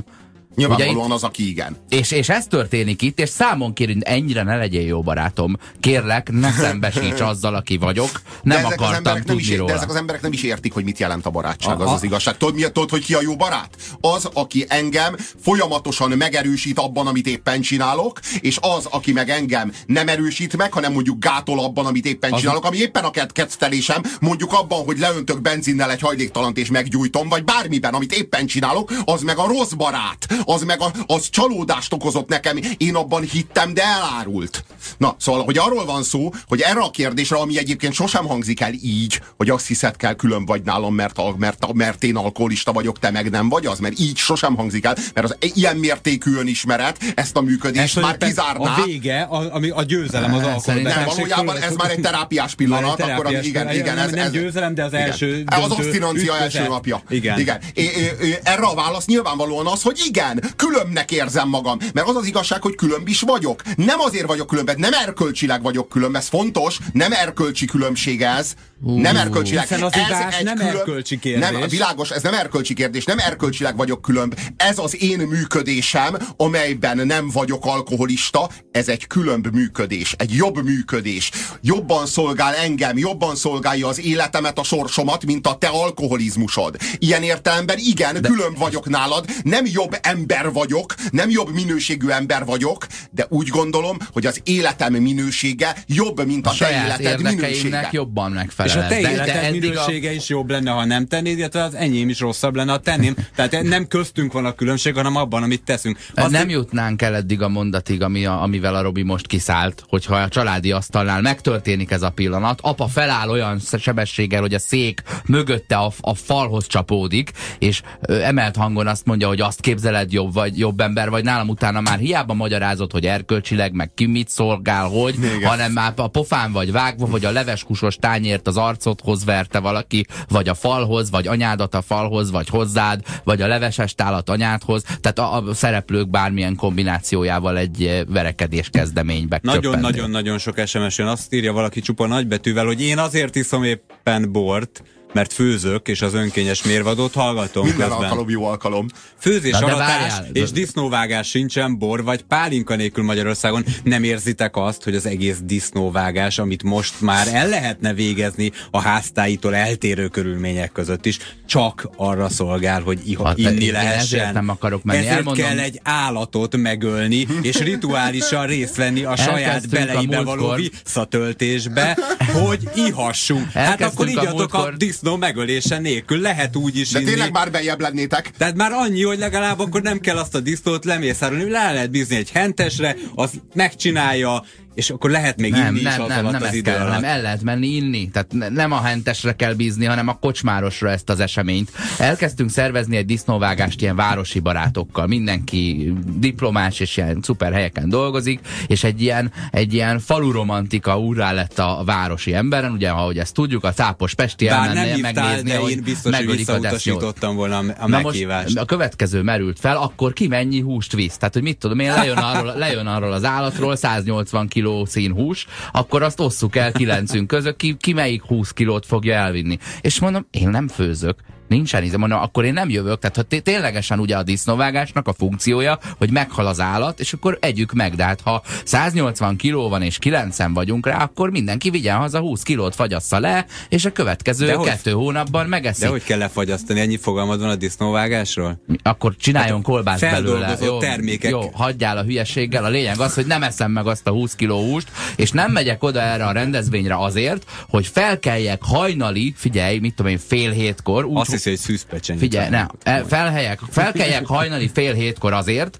Nyilvánvalóan Ugye az, aki igen. És, és ez történik itt, és számon kérünk, ennyire ne legyél jó barátom. Kérlek, ne szembesíts azzal, aki vagyok. Nem de ezek, az akartam emberek nem tudni is, róla. de ezek az emberek nem is értik, hogy mit jelent a barátság, az Aha. az igazság. Tudod, mi, tudod, hogy ki a jó barát? Az, aki engem folyamatosan megerősít abban, amit éppen csinálok, és az, aki meg engem nem erősít meg, hanem mondjuk gátol abban, amit éppen Az- csinálok, ami éppen a kett- kettelésem, mondjuk abban, hogy leöntök benzinnel egy hajléktalant és meggyújtom, vagy bármiben, amit éppen csinálok, az meg a rossz barát, az meg a, az csalódást okozott nekem, én abban hittem, de elárult. Na, szóval, hogy arról van szó, hogy erre a kérdésre, ami egyébként sosem hangzik el így, hogy azt hiszed kell külön vagy nálam, mert, mert, mert én alkoholista vagyok, te meg nem vagy az, mert így sosem hangzik el, mert az ilyen mértékű önismeret ezt a működést már tulajdonképpen kizárná. A vége, a, ami a győzelem az alkohol. Nem, valójában ez már egy terápiás pillanat, akkor ami, igen, igen, nem, ez, nem ez, győzelem, de az igen. első Az ütközet. első napja. Igen. igen. É, é, é, erre a válasz nyilvánvalóan az, hogy igen, Igen, különbnek érzem magam, mert az az igazság, hogy különb is vagyok. Nem azért vagyok különb, nem erkölcsileg vagyok különb, ez fontos, nem erkölcsi különbség ez. Uh, nem erkölcsileg. Hiszen az ez egy nem különb, erkölcsi kérdés. Nem, világos, ez nem erkölcsi kérdés, nem erkölcsileg vagyok különb. Ez az én működésem, amelyben nem vagyok alkoholista, ez egy különb működés, egy jobb működés. Jobban szolgál engem, jobban szolgálja az életemet, a sorsomat, mint a te alkoholizmusod. Ilyen értelemben igen, de... különb vagyok nálad, nem jobb ember vagyok, nem jobb minőségű ember vagyok, de úgy gondolom, hogy az életem minősége jobb, mint a, a te életed minősége. jobban megfelel. És a te életed minősége a... is jobb lenne, ha nem tennéd, illetve az enyém is rosszabb lenne, ha tenném. Tehát nem köztünk van a különbség, hanem abban, amit teszünk. Azt nem jutnánk el eddig a mondatig, ami a, amivel a Robi most kiszállt, hogyha a családi asztalnál megtörténik ez a pillanat, apa feláll olyan sebességgel, hogy a szék mögötte a, a falhoz csapódik, és emelt hangon azt mondja, hogy azt képzeled jobb vagy jobb ember, vagy nálam utána már hiába magyarázott, hogy erkölcsileg, meg ki mit szolgál, hogy, Igen. hanem már a pofán vagy vágva, vagy a leveskusos tányért az arcodhoz verte valaki, vagy a falhoz, vagy anyádat a falhoz, vagy hozzád, vagy a leveses tálat anyádhoz. Tehát a, a szereplők bármilyen kombinációjával egy verekedés kezdeménybe Nagyon-nagyon-nagyon sok SMS jön. Azt írja valaki csupa nagybetűvel, hogy én azért iszom éppen bort, mert főzök, és az önkényes mérvadót hallgatom Minden közben. alkalom jó alkalom. Főzés, aratás és disznóvágás sincsen, bor vagy pálinka nélkül Magyarországon. Nem érzitek azt, hogy az egész disznóvágás, amit most már el lehetne végezni a háztáitól eltérő körülmények között is, csak arra szolgál, hogy iha, hát, inni lehessen. Ezért nem akarok menni. Ezért Elmondom. kell egy állatot megölni, és rituálisan részt venni a saját beleibe való visszatöltésbe, hogy ihassunk. Hát akkor így a, a disznó megölése nélkül. Lehet úgy is De inni. tényleg már bejebb lennétek. Tehát már annyi, hogy legalább akkor nem kell azt a disznót lemészárolni. Le lehet bízni egy hentesre, az megcsinálja, és akkor lehet még nem, inni nem, is nem, alatt nem az kell, Nem, el lehet menni inni. Tehát ne, nem a hentesre kell bízni, hanem a kocsmárosra ezt az eseményt. Elkezdtünk szervezni egy disznóvágást ilyen városi barátokkal. Mindenki diplomás és ilyen szuper helyeken dolgozik, és egy ilyen, egy ilyen falu romantika úrrá lett a, városi emberen, ugye, ahogy ezt tudjuk, a tápos Pesti Bár nem hívtál, megnézni, de én biztos, hogy visszautasítottam volna a Na meghívást. Most a következő merült fel, akkor ki mennyi húst visz? Tehát, hogy mit tudom én, lejön arról, lejön arról az állatról 180 kg kiló színhús, akkor azt osszuk el kilencünk között, ki, ki melyik 20 kilót fogja elvinni. És mondom, én nem főzök. Nincsen íze, mondom, akkor én nem jövök. Tehát, ha ténylegesen ugye a disznóvágásnak a funkciója, hogy meghal az állat, és akkor együk meg. De hát ha 180 kiló van és 9 vagyunk rá, akkor mindenki vigyen haza 20 kilót fagyassza le, és a következő de kettő hogy, hónapban megeszi. De hogy kell lefagyasztani? Ennyi fogalmad van a disznóvágásról? Akkor csináljon hát kolbászt belőle. Jó, termékek. Jó, hagyjál a hülyeséggel. A lényeg az, hogy nem eszem meg azt a 20 kiló húst, és nem megyek oda erre a rendezvényre azért, hogy felkeljek hajnali, figyelj, mit tudom én, fél hétkor, úgy, hiszi, hogy szűzpecsenyit. Figyelj, ne, felhelyek, felkeljek hajnali fél hétkor azért,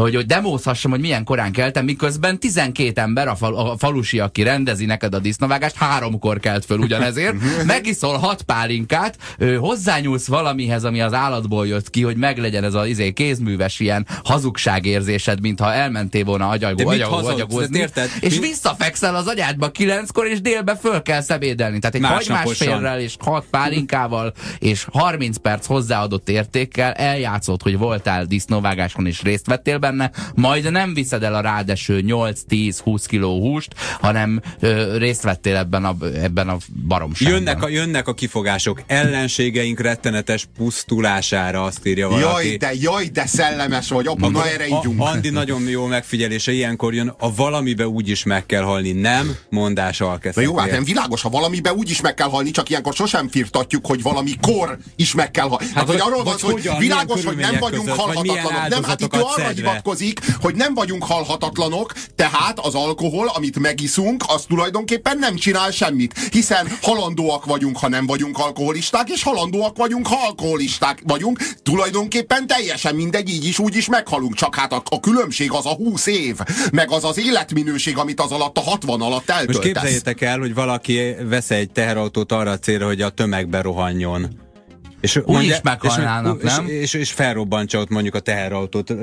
hogy, hogy demózhassam, hogy milyen korán keltem, miközben 12 ember, a, fal, a falusi, aki rendezi neked a disznóvágást, háromkor kelt föl ugyanezért, megiszol hat pálinkát, ő, hozzányúlsz valamihez, ami az állatból jött ki, hogy meglegyen ez az izé, kézműves ilyen hazugságérzésed, mintha elmentél volna agyagó, agyagó, agyagozni, és mi? visszafekszel az agyádba kilenckor, és délbe föl kell szebédelni. Tehát egy hagymásfélrel és hat pálinkával, és 30 perc hozzáadott értékkel eljátszott, hogy voltál disznóvágáson és részt vettél benne, majd nem viszed el a rádeső 8-10-20 kiló húst, hanem ö, részt vettél ebben a, ebben a baromságban. Jönnek a, jönnek a kifogások. Ellenségeink rettenetes pusztulására, azt írja valaki. Jaj, de, jaj, de szellemes vagy, apa, na erre ígyunk. Andi nagyon jó megfigyelése, ilyenkor jön, a valamibe úgy is meg kell halni, nem mondás alkezet. jó, hát nem világos, ha valamibe úgy is meg kell halni, csak ilyenkor sosem firtatjuk, hogy valami kor is meg kell halni. Hát, hát hogy arról van hogy világos, hogy nem vagyunk halhatatlanok. Nem, hát itt arra hivatkozik, hogy nem vagyunk halhatatlanok, tehát az alkohol, amit megiszunk, az tulajdonképpen nem csinál semmit. Hiszen halandóak vagyunk, ha nem vagyunk alkoholisták, és halandóak vagyunk, ha alkoholisták vagyunk. Tulajdonképpen teljesen mindegy, így is, úgy is meghalunk. Csak hát a, a különbség az a 20 év, meg az az életminőség, amit az alatt a 60 alatt eltöltesz. Most képzeljétek el, hogy valaki vesz egy teherautót arra a célra, hogy a tömegbe rohanjon És úgy mondja, is meghalnának, és, nem? És, és, és felrobbantsa ott mondjuk a teherautót,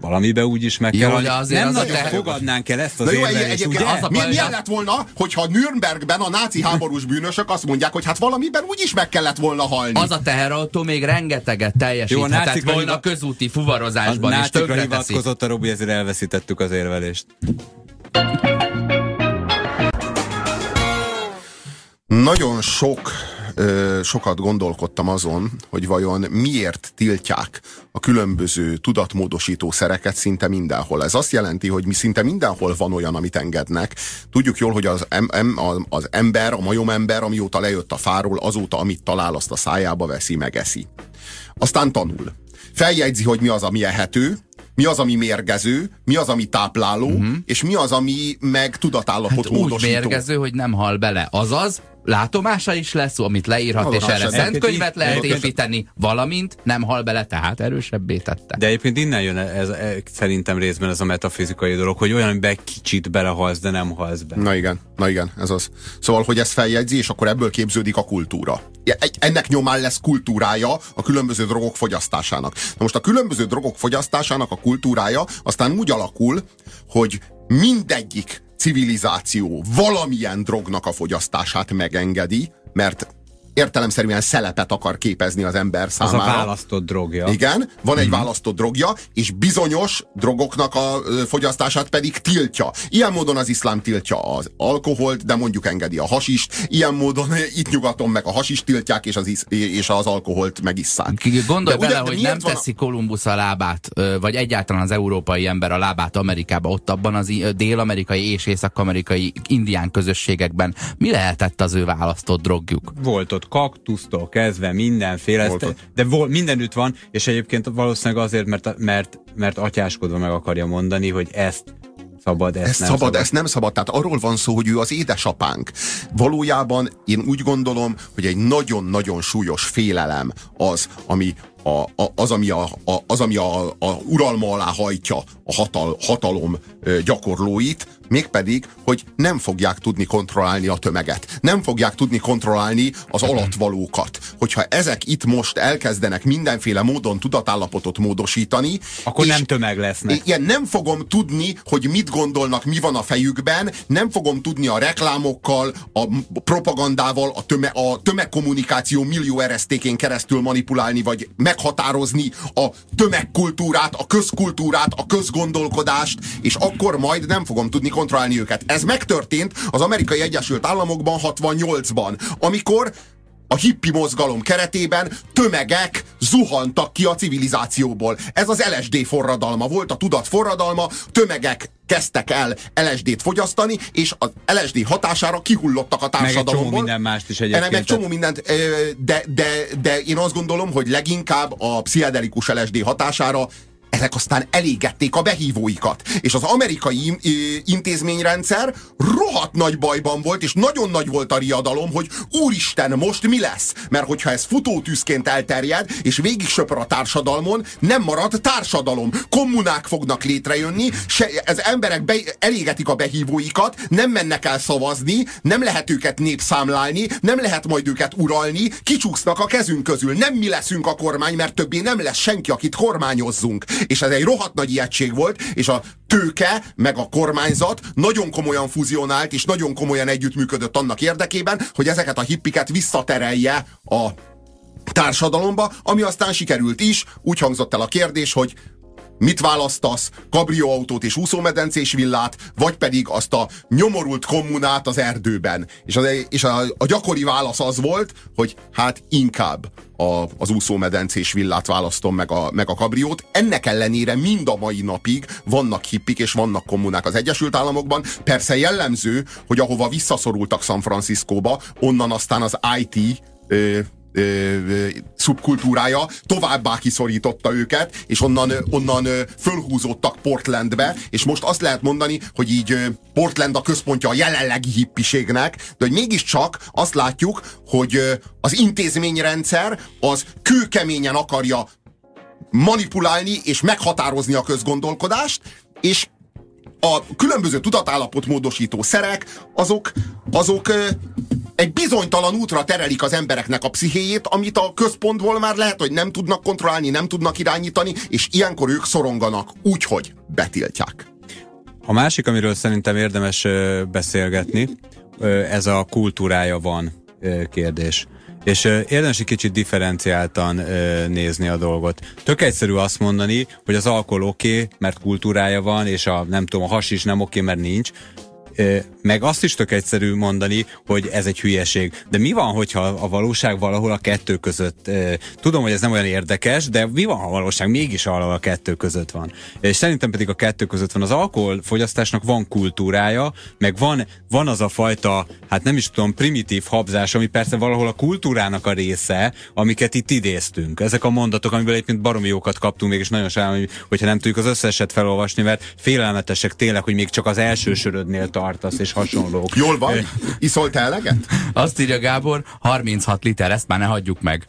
valamibe úgy is meg Jó, kell de azért Nem az nagyon teher... fogadnánk el ezt az jó, érvelést, ugye? Az a mi, milyen lett volna, hogyha Nürnbergben a náci háborús bűnösök azt mondják, hogy hát valamiben úgy is meg kellett volna halni. Az a teherautó még rengeteget teljesíthetett volna hivat... közúti fuvarozásban, a és tönkre hivatkozott a Robi, ezért elveszítettük az érvelést. Nagyon sok ö, sokat gondolkodtam azon, hogy vajon miért tiltják a különböző tudatmódosító szereket szinte mindenhol. Ez azt jelenti, hogy mi szinte mindenhol van olyan, amit engednek. Tudjuk jól, hogy az, em, em, az ember, a majomember, amióta lejött a fáról, azóta, amit talál, azt a szájába veszi, megeszi. Aztán tanul. Feljegyzi, hogy mi az, ami ehető, mi az, ami mérgező, mi az, ami tápláló, uh-huh. és mi az, ami meg tudatállapot hát módosító. Úgy mérgező, hogy nem hal bele. Azaz, látomása is lesz, amit leírhat, és erre szent könyvet lehet építeni, valamint nem hal bele, tehát erősebbé tette. De egyébként innen jön ez, ez, szerintem részben ez a metafizikai dolog, hogy olyan, be kicsit belehalsz, de nem halsz be. Na igen, na igen, ez az. Szóval, hogy ezt feljegyzi, és akkor ebből képződik a kultúra. Ennek nyomán lesz kultúrája a különböző drogok fogyasztásának. Na most a különböző drogok fogyasztásának a kultúrája aztán úgy alakul, hogy mindegyik civilizáció valamilyen drognak a fogyasztását megengedi, mert értelemszerűen szelepet akar képezni az ember számára. Az a választott drogja. Igen, van egy uh-huh. választott drogja, és bizonyos drogoknak a fogyasztását pedig tiltja. Ilyen módon az iszlám tiltja az alkoholt, de mondjuk engedi a hasist. Ilyen módon itt nyugaton meg a hasist tiltják, és az, isz, és az alkoholt megisszák. Gondolj bele, hogy nem van teszi a... Kolumbusz a lábát, vagy egyáltalán az európai ember a lábát Amerikába, ott abban az dél-amerikai és észak-amerikai indián közösségekben. Mi lehetett az ő választott drogjuk? Volt ott kaktusztól kezdve mindenféle, ezt, de vol, mindenütt van, és egyébként valószínűleg azért, mert, mert, mert atyáskodva meg akarja mondani, hogy ezt szabad, ezt ez nem szabad, szabad. ez nem szabad. Tehát arról van szó, hogy ő az édesapánk. Valójában én úgy gondolom, hogy egy nagyon-nagyon súlyos félelem az, ami a, a, az, ami, a, a, az, ami a, a uralma alá hajtja a hatal, hatalom gyakorlóit, mégpedig, hogy nem fogják tudni kontrollálni a tömeget. Nem fogják tudni kontrollálni az alatvalókat. Hogyha ezek itt most elkezdenek mindenféle módon tudatállapotot módosítani, akkor nem tömeg lesznek. Igen, nem fogom tudni, hogy mit gondolnak, mi van a fejükben, nem fogom tudni a reklámokkal, a propagandával, a, töme, a tömegkommunikáció millió eresztékén keresztül manipulálni, vagy meghatározni a tömegkultúrát, a közkultúrát, a közgondolkodást, és akkor majd nem fogom tudni kontrollálni őket. Ez megtörtént az amerikai Egyesült Államokban 68-ban, amikor a hippi mozgalom keretében tömegek zuhantak ki a civilizációból. Ez az LSD forradalma volt, a tudat forradalma, tömegek kezdtek el LSD-t fogyasztani, és az LSD hatására kihullottak a társadalomból. Meg egy csomó minden mást is egyébként. Meg csomó mindent, de, de, de én azt gondolom, hogy leginkább a pszichedelikus LSD hatására ezek aztán elégették a behívóikat. És az amerikai intézményrendszer rohadt nagy bajban volt, és nagyon nagy volt a riadalom, hogy úristen, most mi lesz? Mert hogyha ez futótűzként elterjed, és végig söpör a társadalmon, nem marad társadalom. Kommunák fognak létrejönni, se, ez emberek be, elégetik a behívóikat, nem mennek el szavazni, nem lehet őket népszámlálni, nem lehet majd őket uralni, kicsúsznak a kezünk közül. Nem mi leszünk a kormány, mert többé nem lesz senki, akit kormányozzunk és ez egy rohadt nagy ijegység volt, és a tőke, meg a kormányzat nagyon komolyan fuzionált, és nagyon komolyan együttműködött annak érdekében, hogy ezeket a hippiket visszaterelje a társadalomba, ami aztán sikerült is. Úgy hangzott el a kérdés, hogy Mit választasz? Kabrióautót és úszómedencés villát, vagy pedig azt a nyomorult kommunát az erdőben? És, az, és a, a gyakori válasz az volt, hogy hát inkább a, az úszómedencés villát választom meg a, meg a kabriót. Ennek ellenére mind a mai napig vannak hippik és vannak kommunák az Egyesült Államokban. Persze jellemző, hogy ahova visszaszorultak San Franciscóba, onnan aztán az IT szubkultúrája továbbá kiszorította őket, és onnan, onnan fölhúzódtak Portlandbe, és most azt lehet mondani, hogy így Portland a központja a jelenlegi hippiségnek, de hogy mégiscsak azt látjuk, hogy az intézményrendszer az kőkeményen akarja manipulálni és meghatározni a közgondolkodást, és a különböző tudatállapot módosító szerek, azok, azok egy bizonytalan útra terelik az embereknek a pszichéjét, amit a központból már lehet, hogy nem tudnak kontrollálni, nem tudnak irányítani, és ilyenkor ők szoronganak úgy, hogy betiltják. A másik, amiről szerintem érdemes beszélgetni, ez a kultúrája van kérdés. És érdemes egy kicsit differenciáltan nézni a dolgot. Tök egyszerű azt mondani, hogy az alkohol oké, okay, mert kultúrája van, és a nem tudom, a has is nem oké, okay, mert nincs meg azt is tök egyszerű mondani, hogy ez egy hülyeség. De mi van, hogyha a valóság valahol a kettő között? Tudom, hogy ez nem olyan érdekes, de mi van, ha a valóság mégis valahol a kettő között van? És szerintem pedig a kettő között van. Az alkoholfogyasztásnak van kultúrája, meg van, van az a fajta, hát nem is tudom, primitív habzás, ami persze valahol a kultúrának a része, amiket itt idéztünk. Ezek a mondatok, amiből egyébként baromi jókat kaptunk, mégis nagyon sajnálom, hogyha nem tudjuk az összeset felolvasni, mert félelmetesek tényleg, hogy még csak az első sörödnél tart tartasz, és hasonlók. Jól van? Iszol te eleget? Azt írja Gábor, 36 liter, ezt már ne hagyjuk meg.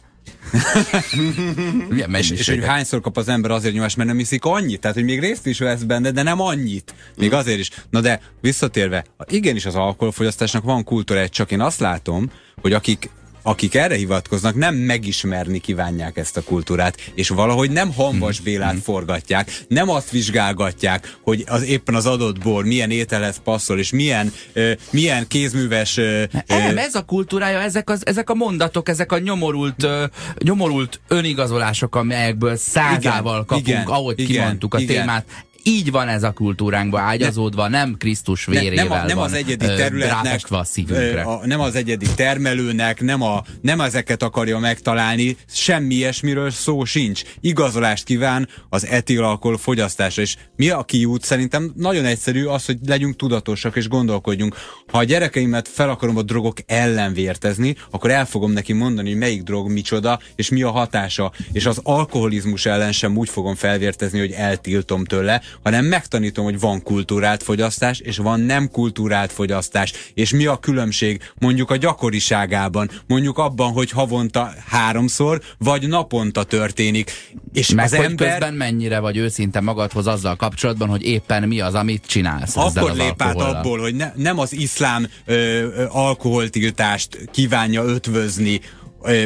Milyen és, és hogy hányszor kap az ember azért nyomást, mert nem iszik annyit? Tehát, hogy még részt is lesz benne, de nem annyit. Még azért is. Na de visszatérve, igenis az alkoholfogyasztásnak van kultúra, csak én azt látom, hogy akik akik erre hivatkoznak, nem megismerni kívánják ezt a kultúrát, és valahogy nem Hanvas hmm. Bélát hmm. forgatják, nem azt vizsgálgatják, hogy az éppen az adott bor milyen ételhez passzol, és milyen, uh, milyen kézműves... Uh, nem, ez a kultúrája, ezek, az, ezek a mondatok, ezek a nyomorult, uh, nyomorult önigazolások, amelyekből százával igen, kapunk, igen, ahogy igen, kimondtuk a igen. témát, így van ez a kultúránkba ágyazódva, nem Krisztus vérével ne, nem, a, nem az egyedi területnek, a szívünkre. A, nem az egyedi termelőnek, nem, a, nem ezeket akarja megtalálni, semmi ilyesmiről szó sincs. Igazolást kíván az etilalkohol fogyasztásra, és mi a kiút szerintem nagyon egyszerű az, hogy legyünk tudatosak és gondolkodjunk. Ha a gyerekeimet fel akarom a drogok ellen vértezni, akkor el fogom neki mondani, hogy melyik drog micsoda, és mi a hatása. És az alkoholizmus ellen sem úgy fogom felvértezni, hogy eltiltom tőle, hanem megtanítom, hogy van kultúrált fogyasztás, és van nem kultúrált fogyasztás, és mi a különbség mondjuk a gyakoriságában, mondjuk abban, hogy havonta háromszor, vagy naponta történik. És Meg az hogy ember... közben mennyire vagy őszinte magadhoz azzal kapcsolatban, hogy éppen mi az, amit csinálsz. Akkor lép át abból, hogy ne, nem az iszlám ö, ö, alkoholtiltást kívánja ötvözni,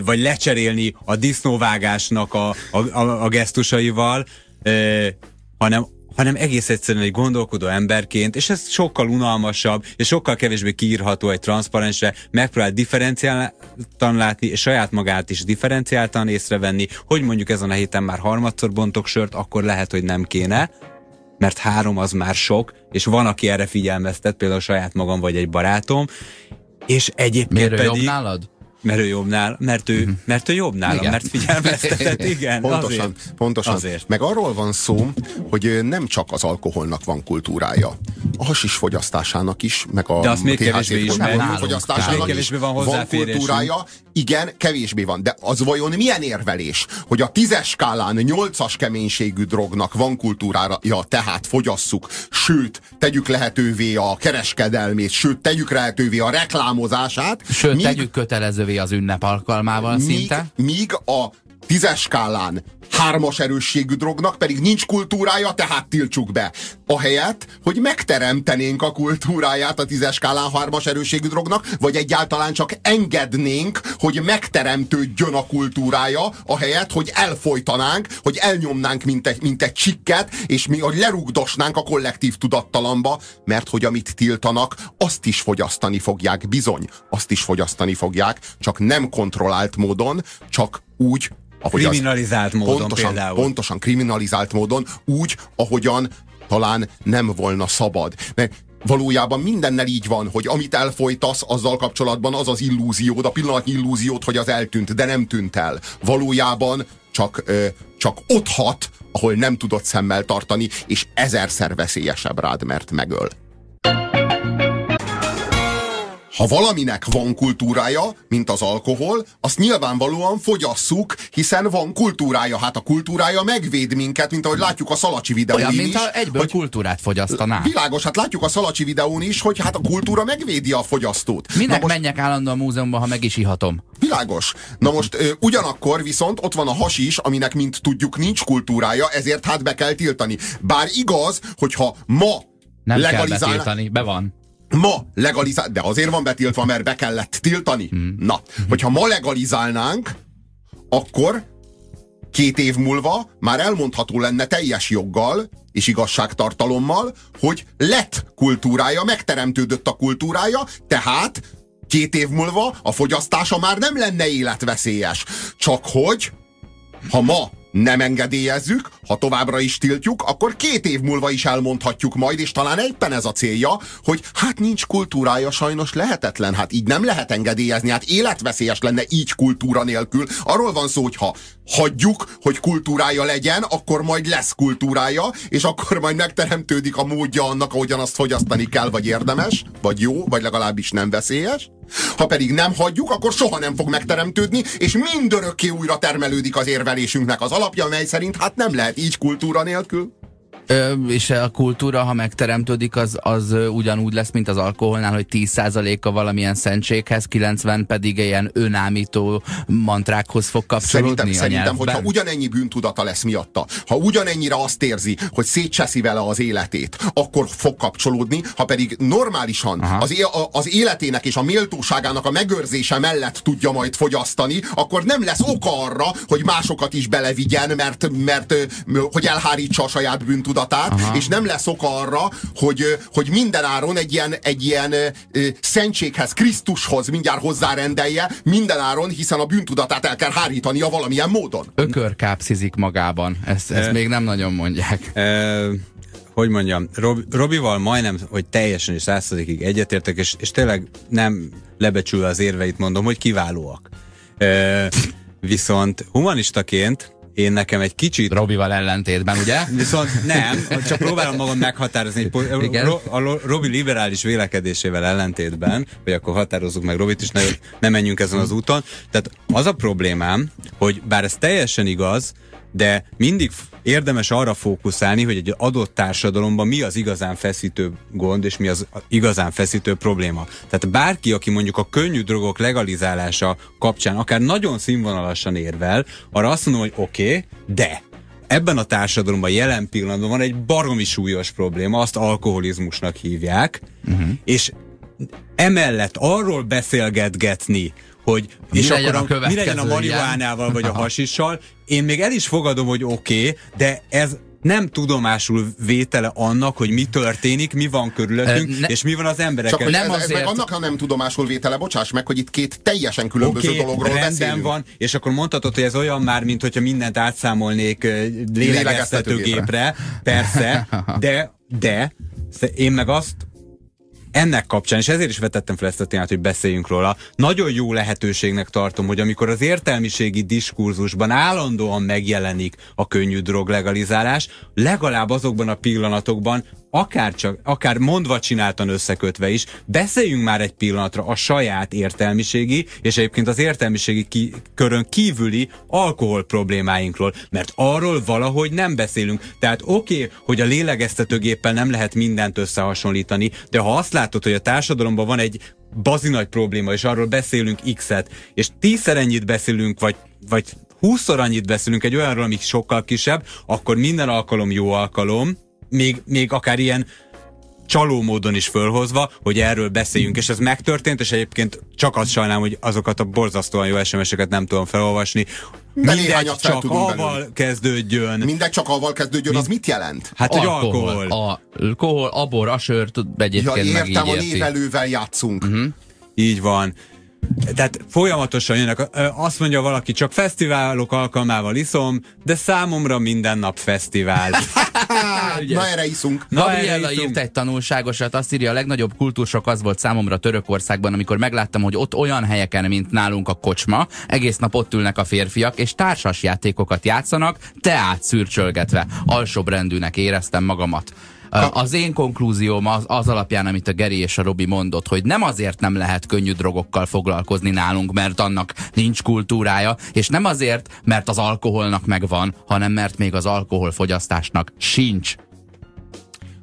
vagy lecserélni a disznóvágásnak a, a, a, a gesztusaival, ö, hanem hanem egész egyszerűen egy gondolkodó emberként, és ez sokkal unalmasabb, és sokkal kevésbé kiírható egy transzparensre, megpróbál differenciáltan látni, és saját magát is differenciáltan észrevenni, hogy mondjuk ezen a héten már harmadszor bontok sört, akkor lehet, hogy nem kéne, mert három az már sok, és van, aki erre figyelmeztet, például saját magam vagy egy barátom, és egyébként Miért pedig... jobb nálad? Mert ő jobb nál, mert ő, uh-huh. mert ő jobb nálam, igen. mert figyelmeztetett, igen. Pontosan, azért. pontosan. Azért. Meg arról van szó, hogy nem csak az alkoholnak van kultúrája. A hasis fogyasztásának is, meg a De azt még kevésbé is, fogyasztásának is van, van kultúrája. Igen, kevésbé van. De az vajon milyen érvelés, hogy a tízes skálán nyolcas keménységű drognak van kultúrája, tehát fogyasszuk, sőt, tegyük lehetővé a kereskedelmét, sőt, tegyük lehetővé a reklámozását. Sőt, míg... tegyük kötelezővé az ünnep alkalmával míg, szinte. Míg a tízes skálán hármas erősségű drognak pedig nincs kultúrája, tehát tiltsuk be. Ahelyett, hogy megteremtenénk a kultúráját a tízes skálán hármas erősségű drognak, vagy egyáltalán csak engednénk, hogy megteremtődjön a kultúrája, ahelyett, hogy elfolytanánk, hogy elnyomnánk, mint egy, mint egy csikket, és mi, hogy lerugdosnánk a kollektív tudattalamba, mert hogy amit tiltanak, azt is fogyasztani fogják, bizony, azt is fogyasztani fogják, csak nem kontrollált módon, csak úgy, ahogy kriminalizált az, módon pontosan, például. Pontosan, kriminalizált módon, úgy, ahogyan talán nem volna szabad. Mert valójában mindennel így van, hogy amit elfolytasz, azzal kapcsolatban az az illúziód, a pillanatnyi illúziód, hogy az eltűnt, de nem tűnt el. Valójában csak, ö, csak ott hat, ahol nem tudod szemmel tartani, és ezerszer veszélyesebb rád, mert megöl ha valaminek van kultúrája, mint az alkohol, azt nyilvánvalóan fogyasszuk, hiszen van kultúrája. Hát a kultúrája megvéd minket, mint ahogy látjuk a Szalacsi videón Olyan, is. mint ha egyből hogy kultúrát fogyasztaná. Világos, hát látjuk a Szalacsi videón is, hogy hát a kultúra megvédi a fogyasztót. Minek most, menjek állandóan a múzeumban, ha meg is ihatom? Világos. Na most ö, ugyanakkor viszont ott van a hasis, aminek, mint tudjuk, nincs kultúrája, ezért hát be kell tiltani. Bár igaz, hogyha ma nem legalizálná... kell betiltani, be van ma legalizál, de azért van betiltva, mert be kellett tiltani. Hmm. Na, hogyha ma legalizálnánk, akkor két év múlva már elmondható lenne teljes joggal és igazságtartalommal, hogy lett kultúrája, megteremtődött a kultúrája, tehát két év múlva a fogyasztása már nem lenne életveszélyes. Csak hogy, ha ma nem engedélyezzük, ha továbbra is tiltjuk, akkor két év múlva is elmondhatjuk majd, és talán éppen ez a célja, hogy hát nincs kultúrája, sajnos lehetetlen, hát így nem lehet engedélyezni, hát életveszélyes lenne így kultúra nélkül. Arról van szó, hogy ha hagyjuk, hogy kultúrája legyen, akkor majd lesz kultúrája, és akkor majd megteremtődik a módja annak, ahogyan azt fogyasztani kell, vagy érdemes, vagy jó, vagy legalábbis nem veszélyes. Ha pedig nem hagyjuk, akkor soha nem fog megteremtődni, és mindörökké újra termelődik az érvelésünknek az alapja, mely szerint hát nem lehet így kultúra nélkül. Ö, és a kultúra, ha megteremtődik, az, az ugyanúgy lesz, mint az alkoholnál, hogy 10%-a valamilyen szentséghez, 90 pedig ilyen önámító mantrákhoz fog kapcsolódni Szerintem, szerintem hogyha ugyanennyi bűntudata lesz miatta, ha ugyanennyire azt érzi, hogy szétcseszi vele az életét, akkor fog kapcsolódni, ha pedig normálisan az, az életének és a méltóságának a megőrzése mellett tudja majd fogyasztani, akkor nem lesz oka arra, hogy másokat is belevigyen, mert, mert hogy elhárítsa a saját bűntudatát, Aha. és nem lesz oka arra, hogy, hogy mindenáron egy ilyen, egy ilyen szentséghez, Krisztushoz mindjárt hozzárendelje, mindenáron, hiszen a bűntudatát el kell hárítania valamilyen módon. Ökörkápszizik magában. Ezt, ezt Ö. még nem nagyon mondják. Ö, hogy mondjam, Rob, Robival majdnem, hogy teljesen és százszerzékig egyetértek, és, és tényleg nem lebecsülve az érveit mondom, hogy kiválóak. Ö, viszont humanistaként én nekem egy kicsit Robival ellentétben, ugye? Viszont nem, csak próbálom magam meghatározni. Egy Igen. Ro, a Robi liberális vélekedésével ellentétben, vagy akkor határozzuk meg Robit is, ne, ne menjünk ezen az úton. Tehát az a problémám, hogy bár ez teljesen igaz, de mindig érdemes arra fókuszálni, hogy egy adott társadalomban mi az igazán feszítő gond, és mi az igazán feszítő probléma. Tehát bárki, aki mondjuk a könnyű drogok legalizálása kapcsán akár nagyon színvonalasan érvel, arra azt mondom, hogy oké, okay, de ebben a társadalomban jelen pillanatban van egy baromi súlyos probléma, azt alkoholizmusnak hívják, uh-huh. és emellett arról beszélgetgetni, hogy Mi és legyen akkor a a, mi legyen a marihuánával vagy a hasissal, én még el is fogadom, hogy oké, okay, de ez nem tudomásul vétele annak, hogy mi történik, mi van körülöttünk, ne- és mi van az emberekkel. Csak Nem ez, ez meg azért- annak a nem tudomásul vétele, bocsáss meg, hogy itt két teljesen különböző Oké, dologról rendben beszélünk. van, és akkor mondhatod, hogy ez olyan már, mint hogyha mindent átszámolnék lélegeztetőgépre, persze, de, de én meg azt ennek kapcsán, és ezért is vetettem fel ezt a témát, hogy beszéljünk róla, nagyon jó lehetőségnek tartom, hogy amikor az értelmiségi diskurzusban állandóan megjelenik a könnyű drog legalizálás, legalább azokban a pillanatokban, akár, csak, akár mondva csináltan összekötve is, beszéljünk már egy pillanatra a saját értelmiségi, és egyébként az értelmiségi ki, körön kívüli alkohol problémáinkról, mert arról valahogy nem beszélünk. Tehát oké, okay, hogy a lélegeztetőgéppel nem lehet mindent összehasonlítani, de ha azt látod, hogy a társadalomban van egy bazi nagy probléma, és arról beszélünk X-et, és tízszer ennyit beszélünk, vagy, vagy húszszor annyit beszélünk egy olyanról, ami sokkal kisebb, akkor minden alkalom jó alkalom, még, még akár ilyen csaló módon is fölhozva, hogy erről beszéljünk, és ez megtörtént, és egyébként csak azt sajnálom, hogy azokat a borzasztóan jó SMS-eket nem tudom felolvasni. De Mindegy, csak avval belőle. kezdődjön. Mindegy csak avval kezdődjön, az mit jelent? Hát, hogy alkohol. A, alkohol, abor, a sör, tud, Ja, egyébként meg értem, így a érti. névelővel játszunk. Uh-huh. Így van. Tehát folyamatosan jönnek. Azt mondja valaki, csak fesztiválok alkalmával iszom, de számomra minden nap fesztivál. Na erre iszunk. Na, Gabriella erre iszunk. írt egy tanulságosat, azt írja, a legnagyobb kultúrsok az volt számomra Törökországban, amikor megláttam, hogy ott olyan helyeken, mint nálunk a kocsma, egész nap ott ülnek a férfiak, és társas játékokat játszanak, teát szürcsölgetve. Alsóbrendűnek éreztem magamat. Az én konklúzióm az, az alapján, amit a Geri és a Robi mondott, hogy nem azért nem lehet könnyű drogokkal foglalkozni nálunk, mert annak nincs kultúrája, és nem azért, mert az alkoholnak megvan, hanem mert még az alkoholfogyasztásnak sincs.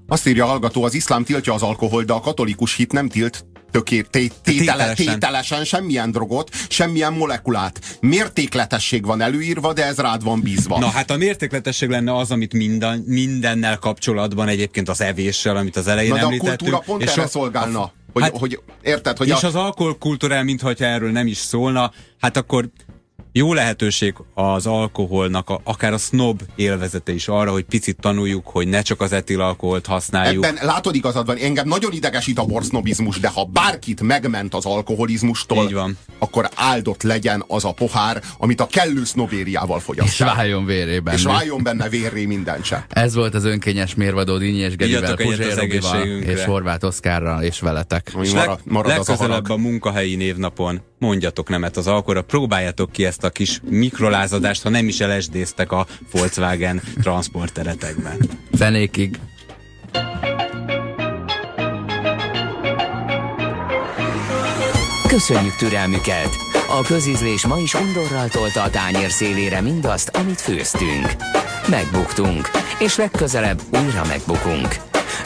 Azt írja a hallgató, az iszlám tiltja az alkohol, de a katolikus hit nem tilt töké, té, tétele, Tételesen. semmilyen drogot, semmilyen molekulát. Mértékletesség van előírva, de ez rád van bízva. Na hát a mértékletesség lenne az, amit minden, mindennel kapcsolatban egyébként az evéssel, amit az elején Na de a említettünk. kultúra pont és erre a- szolgálna. Hogy, Hát- hogy érted, hogy és a, az alkoholkultúrál, mintha erről nem is szólna, hát akkor jó lehetőség az alkoholnak, a, akár a snob élvezete is arra, hogy picit tanuljuk, hogy ne csak az etilalkoholt használjuk. Ebben látod igazad van, engem nagyon idegesít a borsznobizmus, de ha bárkit megment az alkoholizmustól, Így van. akkor áldott legyen az a pohár, amit a kellő sznobériával És fogyasztják. váljon vérében. És váljon benne vérré minden se. Ez volt az önkényes mérvadó Dínyi és Gerivel, Puzsér Robival és Horváth Oszkárral és veletek. És marad, marad az a legközelebb a munkahelyi névnapon mondjatok nemet az alkora, próbáljátok ki ezt a kis mikrolázadást, ha nem is LSD-ztek a Volkswagen transporteretekben. Fenékig. Köszönjük türelmüket! A közízlés ma is undorral tolta a tányér szélére mindazt, amit főztünk. Megbuktunk, és legközelebb újra megbukunk.